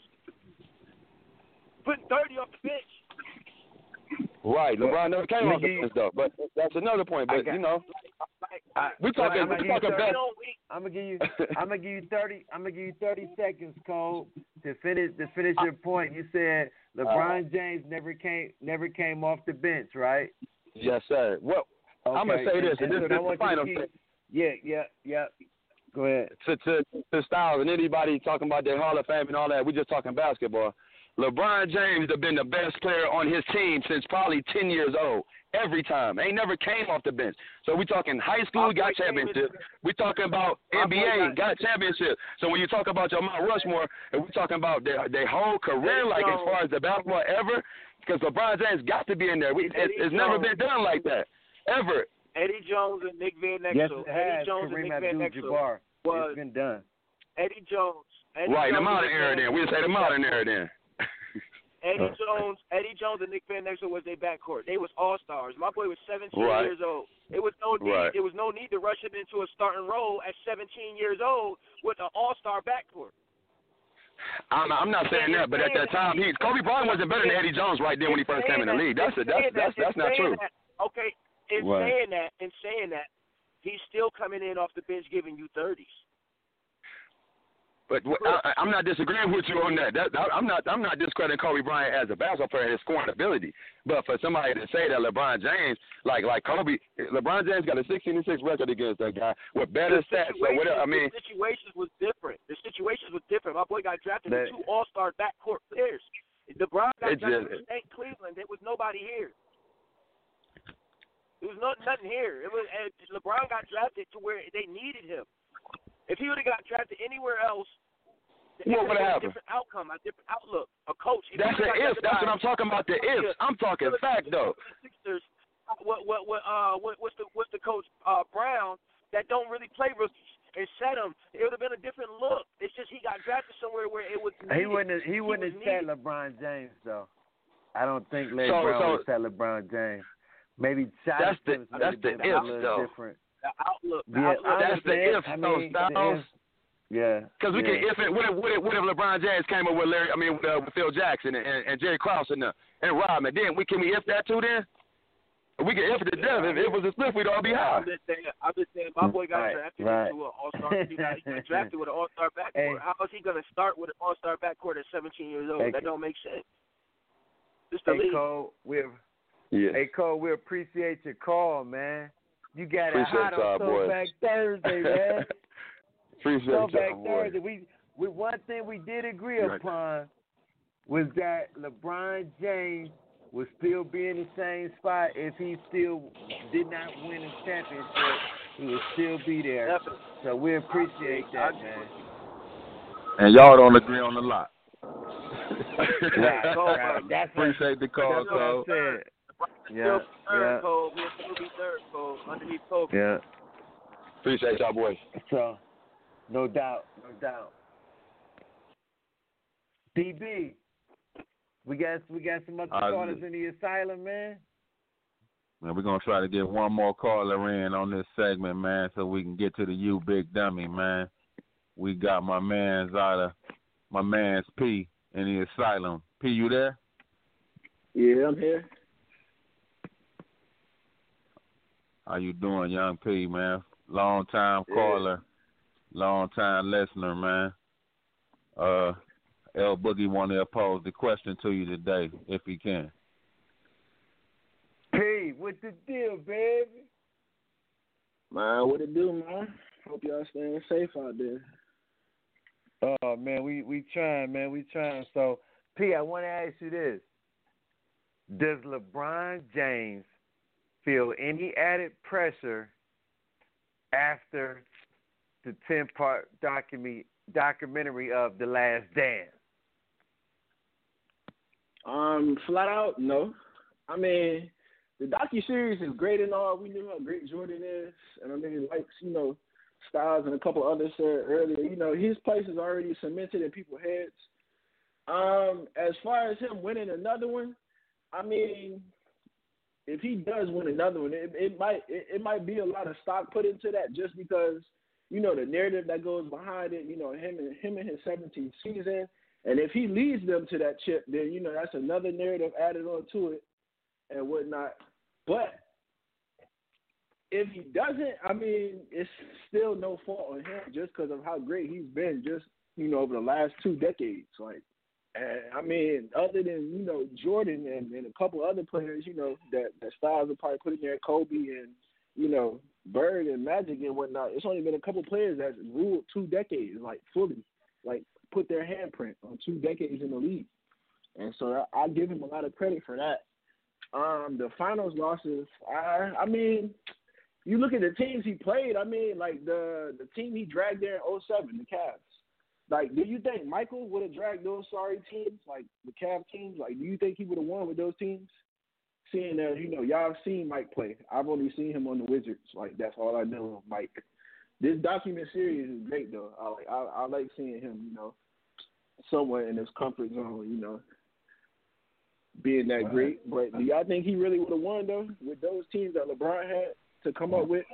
Putting 30 off the bench. right, LeBron never came off the give bench though. But that's another point. But got- you know, Like, we talking I'm we gonna talking give you best. don't we, I'm gonna give you. I'm gonna give you thirty. I'm gonna give you thirty seconds, Cole, to finish to finish your point. You said LeBron uh, James never came never came off the bench, right? Yes, sir. Well, I'm gonna say this, and- and this, so this I is want the you to final keep- thing. Yeah, yeah, yeah. Go ahead. to to to Styles and anybody talking about their Hall of Fame and all that. we're just talking basketball. LeBron James have been the best player on his team since probably ten years old. Every time, ain't never came off the bench. So we talking high school, got championship. We talking about NBA, got- got championship. So when you talk about your Mount Rushmore, and we talking about their their whole career, like as far as the basketball ever, because LeBron James got to be in there. We, it, it's never been done like that ever. Eddie Jones and Nick Van Exel. Yes, it Eddie has. Jones and Kareem Nick Van Exel Abdul-Jabbar. was It's been done. Eddie Jones. Eddie Right, the Jones modern and Nick era. Then we Exel say the was modern their era. Then. Eddie Jones, Eddie Jones and Nick Van Exel was their backcourt. They was all stars. My boy was 17 Right. years old. It was no need. Right. It was no need to rush him into a starting role at 17 years old with an all-star backcourt. I'm, I'm not saying that, but at that time, he Kobe Bryant wasn't better than Eddie Jones right then when he first came in the league. That's a, that's that's that's not true. That, okay, in saying that, in saying that, he's still coming in off the bench giving you thirties. But I, I'm not disagreeing with you on that. that. I'm not. I'm not discrediting Kobe Bryant as a basketball player, and his scoring ability. But for somebody to say that LeBron James, like like Kobe, LeBron James got a 16 and 6 record against that guy with better stats. So whatever. I mean, the situations was different. The situations was different. My boy got drafted That- with two All Star backcourt players. LeBron got drafted just- with Cleveland. There was nobody here. There was no, nothing here. It was uh, LeBron got drafted to where they needed him. If he would have got drafted anywhere else, it What would've would've been a happened? different outcome, a different outlook, a coach. If that's would've an got if. That's what I'm talking about. The ifs. I'm talking fact though. Sixers, what what what uh what, what's the what's the coach uh Brown that don't really play rookies and set them? It would have been a different look. It's just he got drafted somewhere where it was. He wouldn't. Have, he wouldn't was have said needed. LeBron James though. I don't think Larry So- Brown so- would have said LeBron James. Maybe shot That's the- attempts that's the if, a little though. different. The outlook. The Yeah, outlook. I That's the understand. if, I though, mean, the Styles. if. Yeah. Because we yeah. can if it what if what if, what if LeBron James came up with Larry I mean with, uh, with Phil Jackson and, and, and Jerry Krause and uh, and Rodman then we can we if that too then we can if it to death if it was a split we'd all be high I'm just saying. I'm just saying. My boy got Right, drafted right. into an All Star. He got, he got drafted with an All Star backcourt. Hey. How is he gonna start with an All Star backcourt at 17 years old? Hey. that don't make sense. Just the Hey league. Cole, we yeah hey Cole, we appreciate your call, man. You got it Appreciate hot y'all, on boys. Throwback Thursday, man. appreciate Throwback y'all. Thursday. We, we one thing we did agree Right. upon was that LeBron James would still be in the same spot if he still did not win a championship. He would still be there. Definitely. So we appreciate that, man. And y'all don't agree on a lot. Right, right. That's what, Appreciate the call, that's what I Cole. Said. Still Yeah, third yeah, Cole. We'll still be third Cole underneath Kobe. yeah. appreciate y'all boys So, no doubt, no doubt. DB, we got we got some other Uh, callers in the asylum, man. Man, we're gonna try to get one more caller in on this segment, man, so we can get to the you big dummy, man. We got my man's out of my man's P in the asylum. P, you there? Yeah, I'm here. How you doing, young P, man? Long time Yeah. caller, long time listener, man. Uh, L Boogie want to pose the question to you today, if he can. P, what's the deal, baby? Man, what it do, man? Hope y'all staying safe out there. Oh man, we we trying, man, we trying. So, P, I want to ask you this: Does LeBron James feel any added pressure after the ten-part document documentary of The Last Dance? Um, flat out, no. I mean, the docu series is great and all. We knew how great Jordan is, and I mean, like you know, Styles and a couple others said earlier. You know, his place is already cemented in people's heads. Um, as far as him winning another one, I mean, if he does win another one, it, it might it, it might be a lot of stock put into that just because you know the narrative that goes behind it. You know, him and him and his 17th season. And if he leads them to that chip, then you know that's another narrative added on to it and whatnot. But if he doesn't, I mean, it's still no fault on him just because of how great he's been, just you know, over the last two decades. Like, and, I mean, other than you know Jordan and, and a couple other players, you know, that that Styles will probably put in there, Kobe and you know Bird and Magic and whatnot. It's only been a couple players that ruled two decades, like fully, like put their handprint on two decades in the league. And so I, I give him a lot of credit for that. Um, the finals losses, I I mean, you look at the teams he played, I mean, like the the team he dragged there in 07, the Cavs. Like, do you think Michael would have dragged those sorry teams, like the Cavs teams? Like, do you think he would have won with those teams? Seeing that, you know, y'all have seen Mike play. I've only seen him on the Wizards. Like, that's all I know of Mike. This document series is great though. I like I, I like seeing him, you know, somewhere in his comfort zone, you know, being that great. But do y'all think he really would have won though with those teams that LeBron had to come up mm-hmm. with?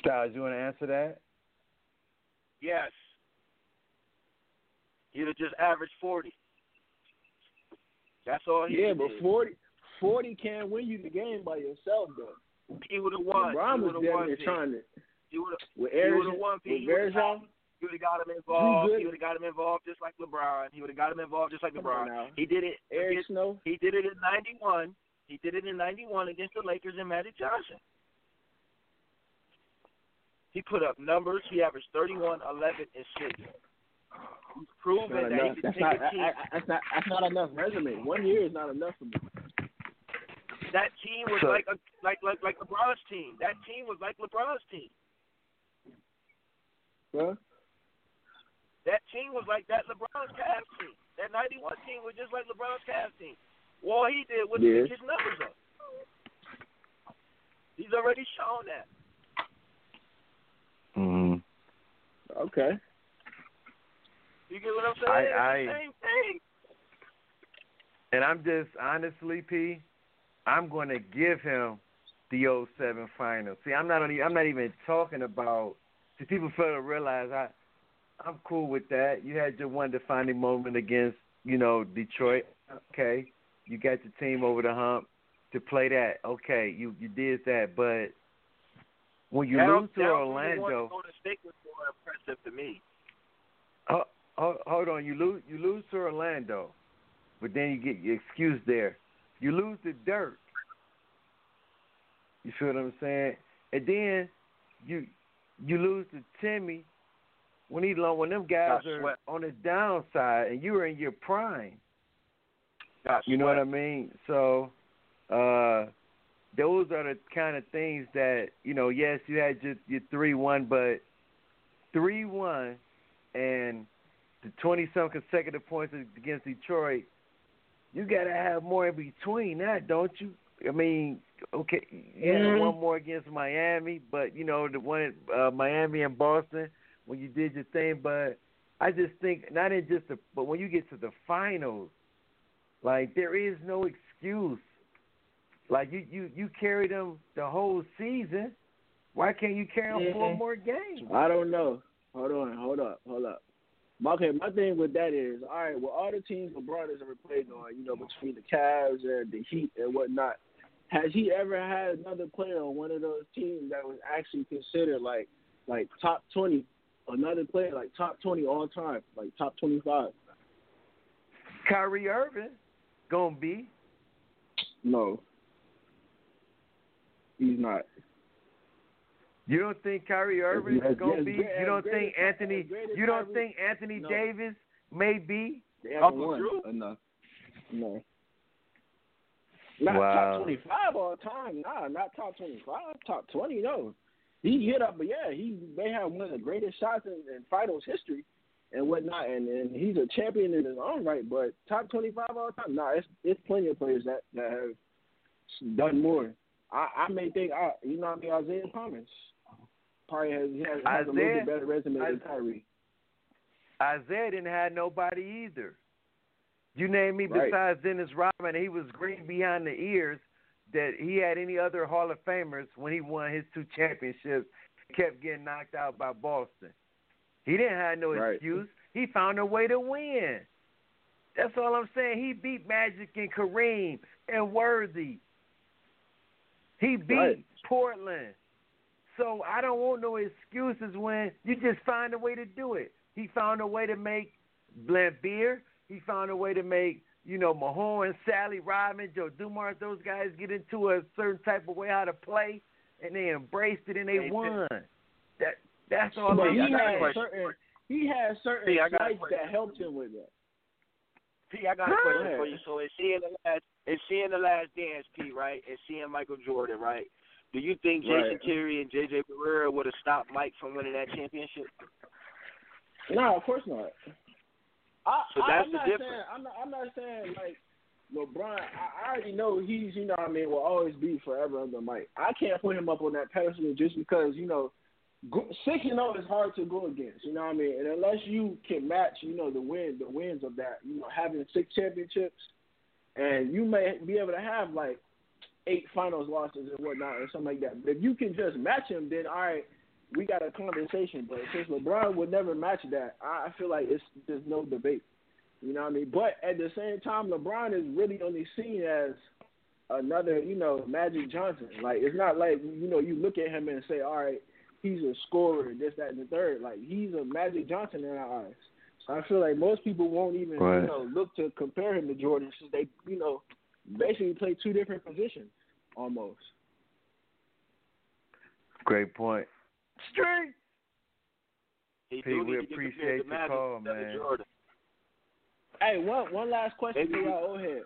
Styles, you want to answer that? Yes. He'd have just averaged forty. That's all he Yeah, did. but 40, 40 can't win you the game by yourself, though. He would have won. LeBron was would have damn won. near P. trying to. He would have. With He would Eric, have won. P. He would have Bergeron, He would have got him involved. good. He would have got him involved just like LeBron. He would have got him involved just like Come on now. LeBron. He did it. Eric against- Snow. He did it in '91. He did it in '91 against the Lakers and Magic Johnson. He put up numbers. He averaged 31, 11, and 6. He's proven Not that enough. he can That's take not, a team. I, I, that's not. That's not enough resume. One year is not enough for me. that team was So- like a like like like LeBron's team. That team was like LeBron's team. Huh? That team was like that LeBron's Cavs team. That '91 team was just like LeBron's Cavs team. All he did was Yeah. pick his numbers up. He's already shown that. Mm. Okay. You get what I'm saying? I- I- same thing. And I'm just honestly, P, I'm going to give him the 07 final. See, I'm not only, I'm not even talking about. See, people fail to realize I, I'm cool with that. You had your one defining moment against, you know, Detroit. Okay, you got your team over the hump to play that. Okay, you you did that, but when you lose to that Orlando, Golden State was more impressive to me. Hold, hold, hold on, you lose you lose to Orlando, but then you get your excuse there. You lose to Dirk. You feel what I'm saying? And then you you lose to Timmy when he lo- when them guys are on the downside and you're in your prime. Got You know what I mean? So uh those are the kind of things that, you know, yes, you had your your three one, but three one and the twenty some consecutive points against Detroit, you gotta have more in between that, don't you? I mean, okay, you had Mhm. one more against Miami, but you know the one uh, Miami and Boston when you did your thing. But I just think not in just the, but when you get to the finals, like there is no excuse. Like you you you carried them the whole season. Why can't you carry them four Mhm. more games? I don't know. Hold on. Hold up. Hold up. My- Okay, my thing with that is, all right, well, all the teams LeBron has ever played on, you know, between the Cavs and the Heat and whatnot, has he ever had another player on one of those teams that was actually considered like, like top twenty, another player like top twenty all time, like top twenty five? Kyrie Irving gonna be. No, he's not. You don't think Kyrie Irving is gonna be? You don't think Anthony? You don't think Anthony Davis may be? They haven't Uncle won enough. No. Not Wow. top twenty five all the time. Nah, not top twenty five. Top twenty, no. He hit up, but yeah, he may have one of the greatest shots in, in finals history and whatnot, and, and he's a champion in his own right. But top twenty five all the time, nah, it's it's plenty of players that that have done more. I I may think, I, you know, what I mean, Isaiah Thomas probably has he has, has a little bit better resume than Isaiah- Kyrie. Isaiah didn't have nobody either. You name me Right. besides Dennis Rodman, he was green behind the ears that he had any other Hall of Famers when he won his two championships. Kept getting knocked out by Boston. He didn't have no Right. excuse. He found a way to win. That's all I'm saying. He beat Magic and Kareem and Worthy. He beat Right. Portland. So I don't want no excuses when you just find a way to do it. He found a way to make Laimbeer. He found a way to make, you know, Mahorn, Salley, Rodman, Joe Dumars, those guys get into a certain type of way how to play, and they embraced it and they Hey, won. That that's all But I'm he I got had certain he had certain See, I got a that helped him with that. P, I got a question for you. So it's seeing the last, it's seeing the last dance, P, right? And seeing Michael Jordan, right? Do you think Jason Right. Terry and JJ Barea would have stopped Mike from winning that championship? No, of course not. I, So that's I'm the not difference. saying I'm not, I'm not saying like LeBron. I, I already know he's you know what I mean will always be forever under Mike. I can't put him up on that pedestal just because you know six and zero is hard to go against. You know what I mean, and unless you can match you know the win the wins of that you know having six championships, and you may be able to have like eight finals losses and whatnot or something like that. But if you can just match him, then all right. we got a conversation. But since LeBron would never match that, I feel like it's there's no debate. You know what I mean? But at the same time, LeBron is really only seen as another, you know, Magic Johnson. Like it's not like you know you look at him and say, all right, he's a scorer, this, that, and the third. Like he's a Magic Johnson in our eyes. So I feel like most people won't even right. you know look to compare him to Jordan since they you know basically play two different positions almost. Great point. Straight. Pete, we appreciate the call, man. Jordan. Hey, one one last question for y'all old heads,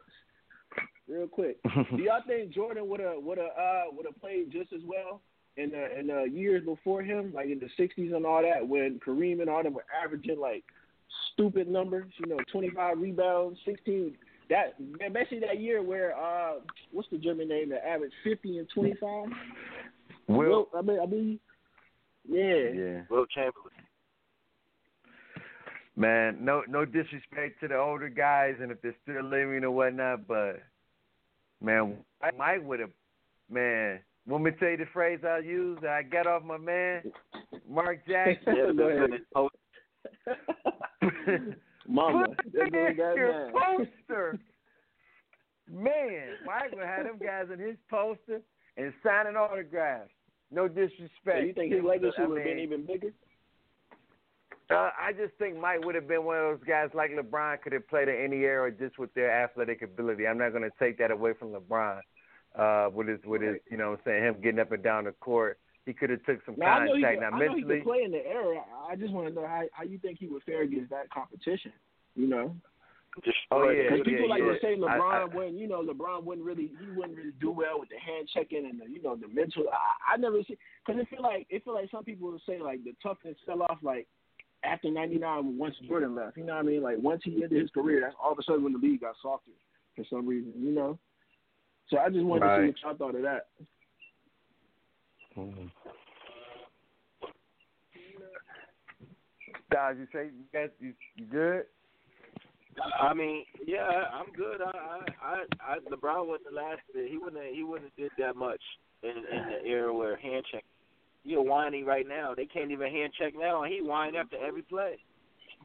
real quick. Do y'all think Jordan would have would have uh would have played just as well in the in the years before him, like in the '60s and all that, when Kareem and all them were averaging like stupid numbers, you know, 25 rebounds, 16. That basically that year where uh what's the German name that averaged 50 and 25? Will I mean I mean yeah yeah Wilt Chamberlain. Man, no no disrespect to the older guys and if they're still living or whatnot, but man, Mike would have man. Want me to tell you the phrase I use? I got off my man, Mark Jackson. yeah, go ahead. Mama, Put your poster. Man, Mike would have had them guys in his poster and signing autographs. No disrespect. So you think his legacy would have been even bigger? Uh, I just think Mike would have been one of those guys like LeBron could have played in any era just with their athletic ability. I'm not going to take that away from LeBron. Uh, with his, with his, you know, what I'm saying him getting up and down the court, he could have took some now, contact. I know he could, now, I mentally, know he could play in the era. I just want to know how how you think he would fare against that competition. You know. oh yeah, Because people yeah, like yeah. to say LeBron I, I, wouldn't, you know, LeBron wouldn't really, he wouldn't really do well with the hand checking and the, you know, the mental. I, I never see because it feel like it feel like some people would say like the toughness fell off like after '99 once Jordan left. You know what I mean? Like once he ended his career, that's all of a sudden when the league got softer for some reason. You know. So I just wanted Right. to see what y'all thought of that. Mhm. Dodge, you say you got you, you good? I mean, yeah, I'm good. I, I, I, I LeBron wouldn't have lasted. He wouldn't. Have, he wouldn't have did that much in in the era where hand check. You're whining right now. They can't even hand check now, and he whine after every play.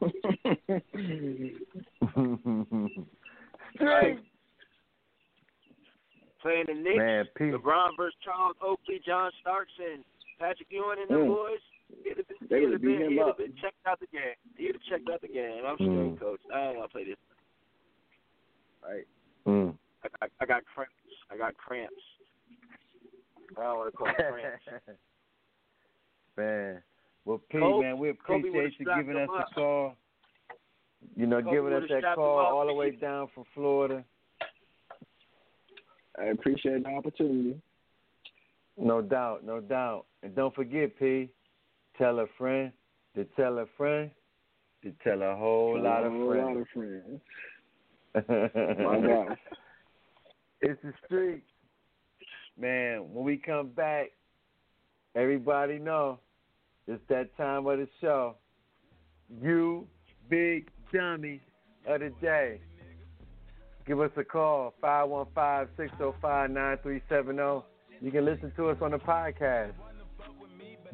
Straight. Playing the Knicks, Man, Pete. LeBron versus Charles Oakley, John Starks, and Patrick Ewing and the Mm. boys. He'd have been, They he'd would've beat him he'd up. been checked out the game. He'd have checked out the game. I'm Mm. straight, coach. I ain't gonna play this. Right. Mm. I, I, I got cramps. I got cramps. I don't want to call it cramps. man. Well, Pete, Kobe- man, we appreciate you giving us up. the call. You know, Kobe giving us that call all the way down from Florida. I appreciate the opportunity. No doubt, no doubt. And don't forget, P, tell a friend to tell a friend to tell a whole lot of A whole friends. lot of friends. My God. It's the street. Man, when we come back, everybody know it's that time of the show. You big dummy of the day. Give us a call, 515-605-9370. You can listen to us on the podcast.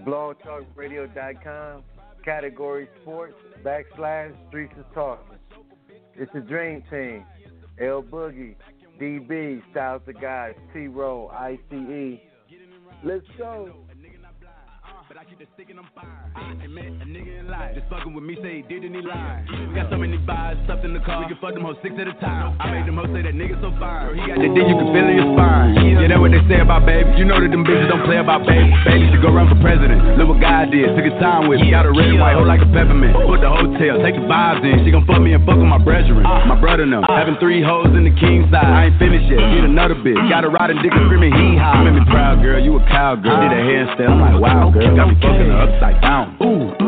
blogtalkradio.com, category sports, backslash, streets is talking. It's the dream team. El-Boogie, DB, Styles the Guys, T-Ro, ICE. Let's go. Keep the stick and I'm fire. I admit a nigga in life. Just fucking with me, say he did and he lied. We got so many buys stuffed in the car. We can fuck them hoes six at a time. I made them hoes say that nigga so fine. He got the dick, you can feel in your spine. Yeah, that's what they say about baby. You know that them bitches don't play about baby. Baby should go run for president. Look what God did. Took his time with me. Got a red and white hoe like a peppermint. Put the hotel, take the vibes in. She gon' fuck me and fuck with my brethren. My brother and. Having three hoes in the king side. I ain't finished yet. Need another bitch. Got a riding dick and screaming hee haw. Made me proud, girl. You a cowgirl. Did a handstand. I'm like, wow, girl. Got me fucking her upside down. Ooh, ooh, bow, bow.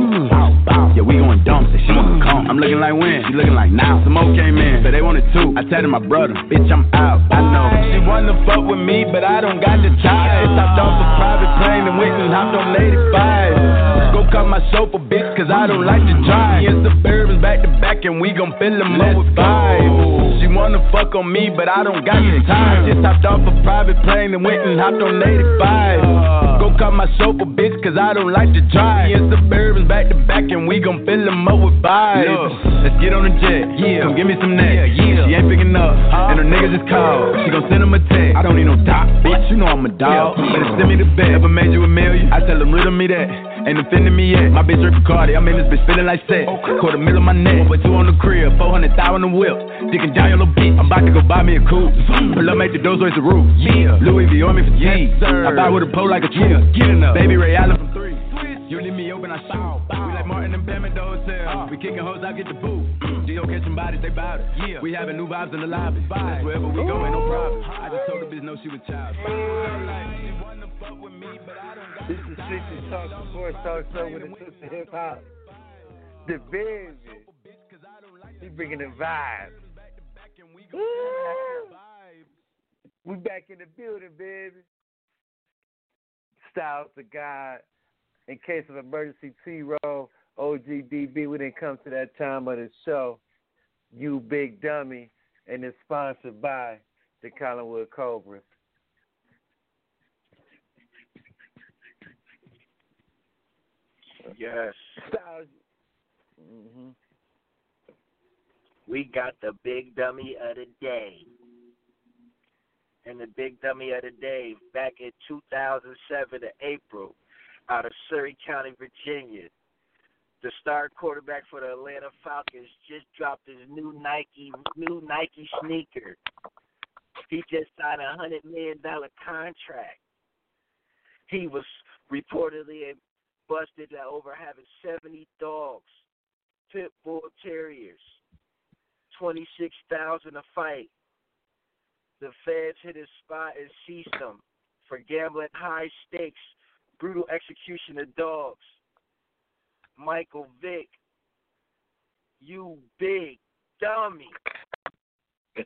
Yeah, we going dumb. Say she wanna come. I'm looking like when? She looking like now. Some came in. Said they wanted two. I tatted my brother. Bitch, I'm out. I know. She wanna fuck with me, but I don't got the time. ties. Hopped off a private plane and went and hopped on 85. Go cut my chauffeur, bitch, cause I don't like to drive. Me and Suburbans back to back and we gon' fill them up with vibes. She wanna fuck on me, but I don't got the time. Just hopped off a private plane and went and hopped on 85. Go cut my chauffeur, bitch, cause I don't like to drive. Me and Suburbans back to back and we gon' fill them up with vibes. Look, let's get on the jet, yeah. Come give me some neck, yeah. She ain't picking up, and her niggas just called. She gon' send him a text. I don't need no top, bitch, you know I'm a dog. Better send me the bet. Ever made you a million? I tell them, riddle me that. Ain't offending me yet. My bitch Rick Cardi, I'm in this bitch feeling like sex. Quarter middle of my neck, but two on the crib, 400 thou on the whip. Digging down your little bitch, I'm about to go buy me a coupe. Pull up, make the doors raise the roof. Yeah, Louis V on me for G. I buy with a pole like a tree. Get enough. Baby Ray Allen from three. You leave me open, I shout. We like Martin and Bam at the hotel. We kicking hoes, I get the boot. Mm. Geo catching bodies, they bout it. Yeah. We having new vibes in the lobby. Vibes. Wherever we go, ain't no problem. I just told the bitch no, she was child. This is Sixty Talk Sports Talk Show with the sister hip hop. The baby. He bringing the vibes. Woo! We back in the building, baby. Styles the God. In case of emergency, T-Ro, OGDB. We didn't come to that time of the show. You big dummy, and it's sponsored by the Collinwood Cobras. Yes. Mm-hmm. We got the big dummy of the day. And the big dummy of the day, back in 2007 in April, out of Surry County, Virginia, the star quarterback for the Atlanta Falcons just dropped his new Nike new Nike sneaker. He just signed a hundred million dollar contract. He was reportedly busted over having seventy dogs, pit bull terriers, twenty six thousand a fight. The feds hit his spot and seized him for gambling high stakes, brutal execution of dogs. Michael Vick, you big dummy. You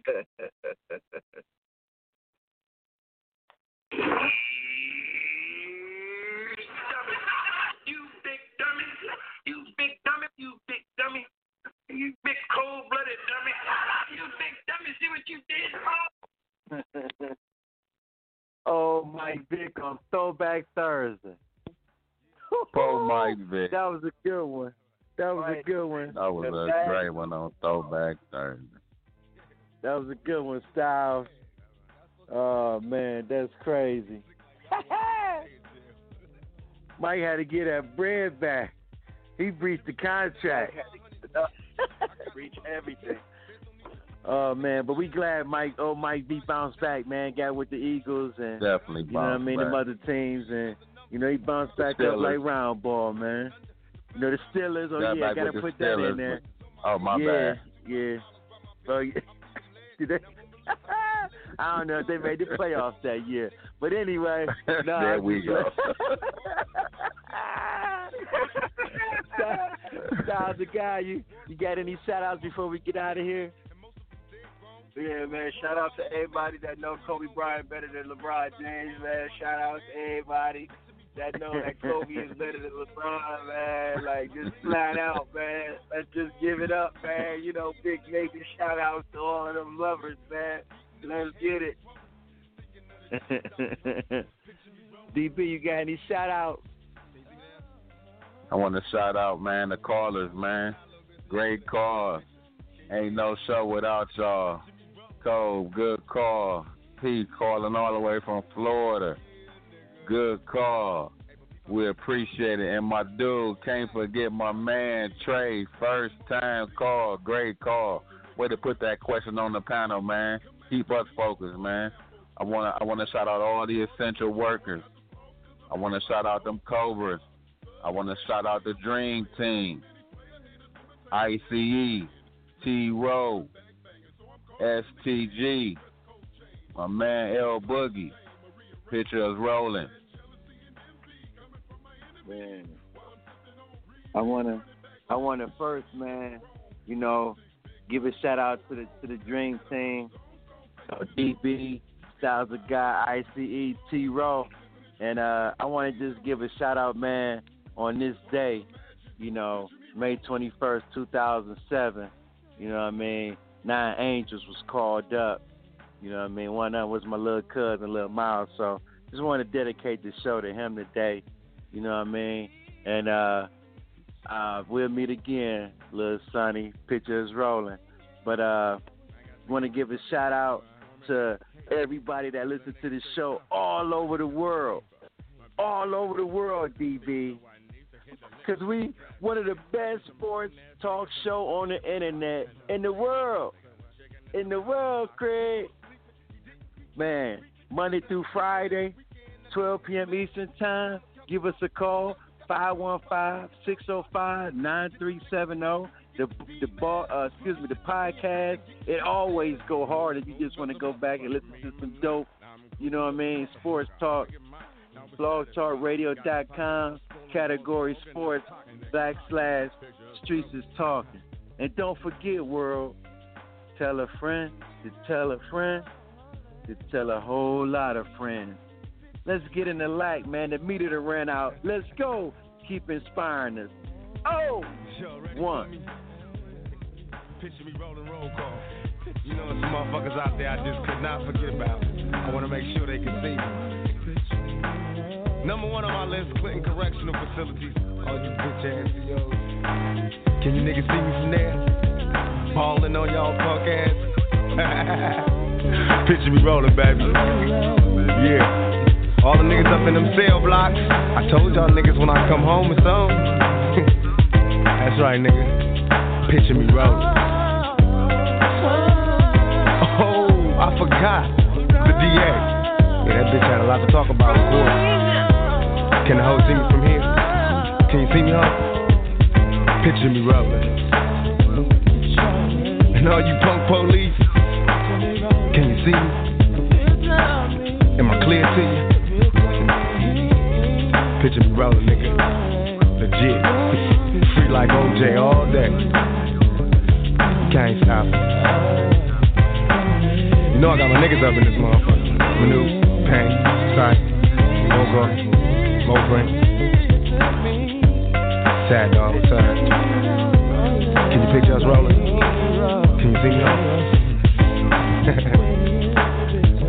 big dummy. You big dummy. You big dummy. You big cold blooded dummy. You big dummy. See what you did? Oh, Mike Vick on Throwback Thursday. Poor Mike Vick. That was a good one. That was a good one. That was a great one on Throwback Thursday. That was a good one, Styles. Oh man, that's crazy. Mike had to get that bread back. He breached the contract. Reach everything. Oh man, but we glad Mike, oh Mike B bounced back, man. Got with the Eagles and Definitely you know what I mean, back. them other teams, and you know he bounced back up like round ball, man. You know the Steelers. Oh Got yeah, gotta put that Steelers, in there. Oh my yeah, bad. Yeah, Oh yeah. I don't know if they made the playoffs that year, but anyway. No, There we go. Styles the guy. You you got any shout outs before we get out of here? Yeah, man. Shout out to everybody that know Kobe Bryant better than LeBron James, man. Shout out to everybody that know that Kobe is better than LeBron, man. Like just flat out, man. Let's just give it up, man. You know, big major shout outs to all of them lovers, man. Let's get it. DB, you got any shout out? I want to shout out, man, the callers, man. Great call. Ain't no show without y'all. Cole, good call. Pete calling all the way from Florida. Good call. We appreciate it. And my dude, can't forget my man Trey. First time call. Great call. Way to put that question on the panel, man. Keep us focused, man. I wanna I wanna shout out all the essential workers. I wanna shout out them Cobras. I want to shout out the Dream Team, ICE, T-Ro, STG, my man El-Boogie. Picture us rolling. Man, I wanna, I wanna first, man, you know, give a shout out to the to the Dream Team, uh, DB, Styles of Guy, ICE, T-Ro, and uh, I want to just give a shout out, man, on this day, you know, May 21st, 2007. You know what I mean? Nine Angels was called up. You know what I mean? One of them was my little cousin, Little Miles. So just want to dedicate the show to him today. You know what I mean? And uh, uh, we'll meet again, little Sonny. Picture is rolling. But uh, want to give a shout out to everybody that listens to this show all over the world. All over the world, DB. Because we one of the best sports talk show on the internet in the world. In the world, Craig. Man, Monday through Friday, 12 p.m. Eastern Time. Give us a call, 515-605-9370. The the bar, uh, excuse me, the podcast. It always go hard if you just want to go back and listen to some dope. You know what I mean? Sports talk. BlogTalkRadio.com. Category sports backslash streets is talking. And don't forget, world. Tell a friend to tell a friend to tell a whole lot of friends. Let's get in the light, man. The meter ran out. Let's go. Keep inspiring us. Oh, one. Picture me rolling roll call. You know, some motherfuckers out there I just could not forget about. I want to make sure they can see me. Number one on my list, Clinton Correctional Facilities. All you bitch ass CEOs. Can you niggas see me from there? Balling on y'all punk ass. Picture me rolling, baby. Yeah. All the niggas up in them cell blocks. I told y'all niggas when I come home it's on. That's right, nigga. Picture me rolling. Oh, I forgot. The DA. Yeah, that bitch had a lot to talk about, of course. Can the hoe see me from here? Can you see me, hoe? Picture me rolling. And all you punk police, can you see me? Am I clear to you? Picture me rolling, nigga. Legit. Free like OJ all day. Can't stop. You know I got my niggas up in this motherfucker. Manu, Pain, Sight, Mogo, Mobrin. Sad dog, what's up? Can you picture us rolling? Can you see me?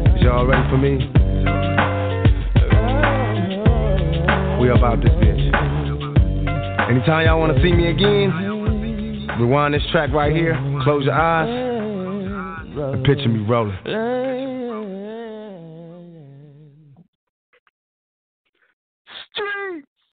Is y'all ready for me? We about this bitch. Anytime y'all wanna see me again, rewind this track right here, close your eyes, and picture me rolling.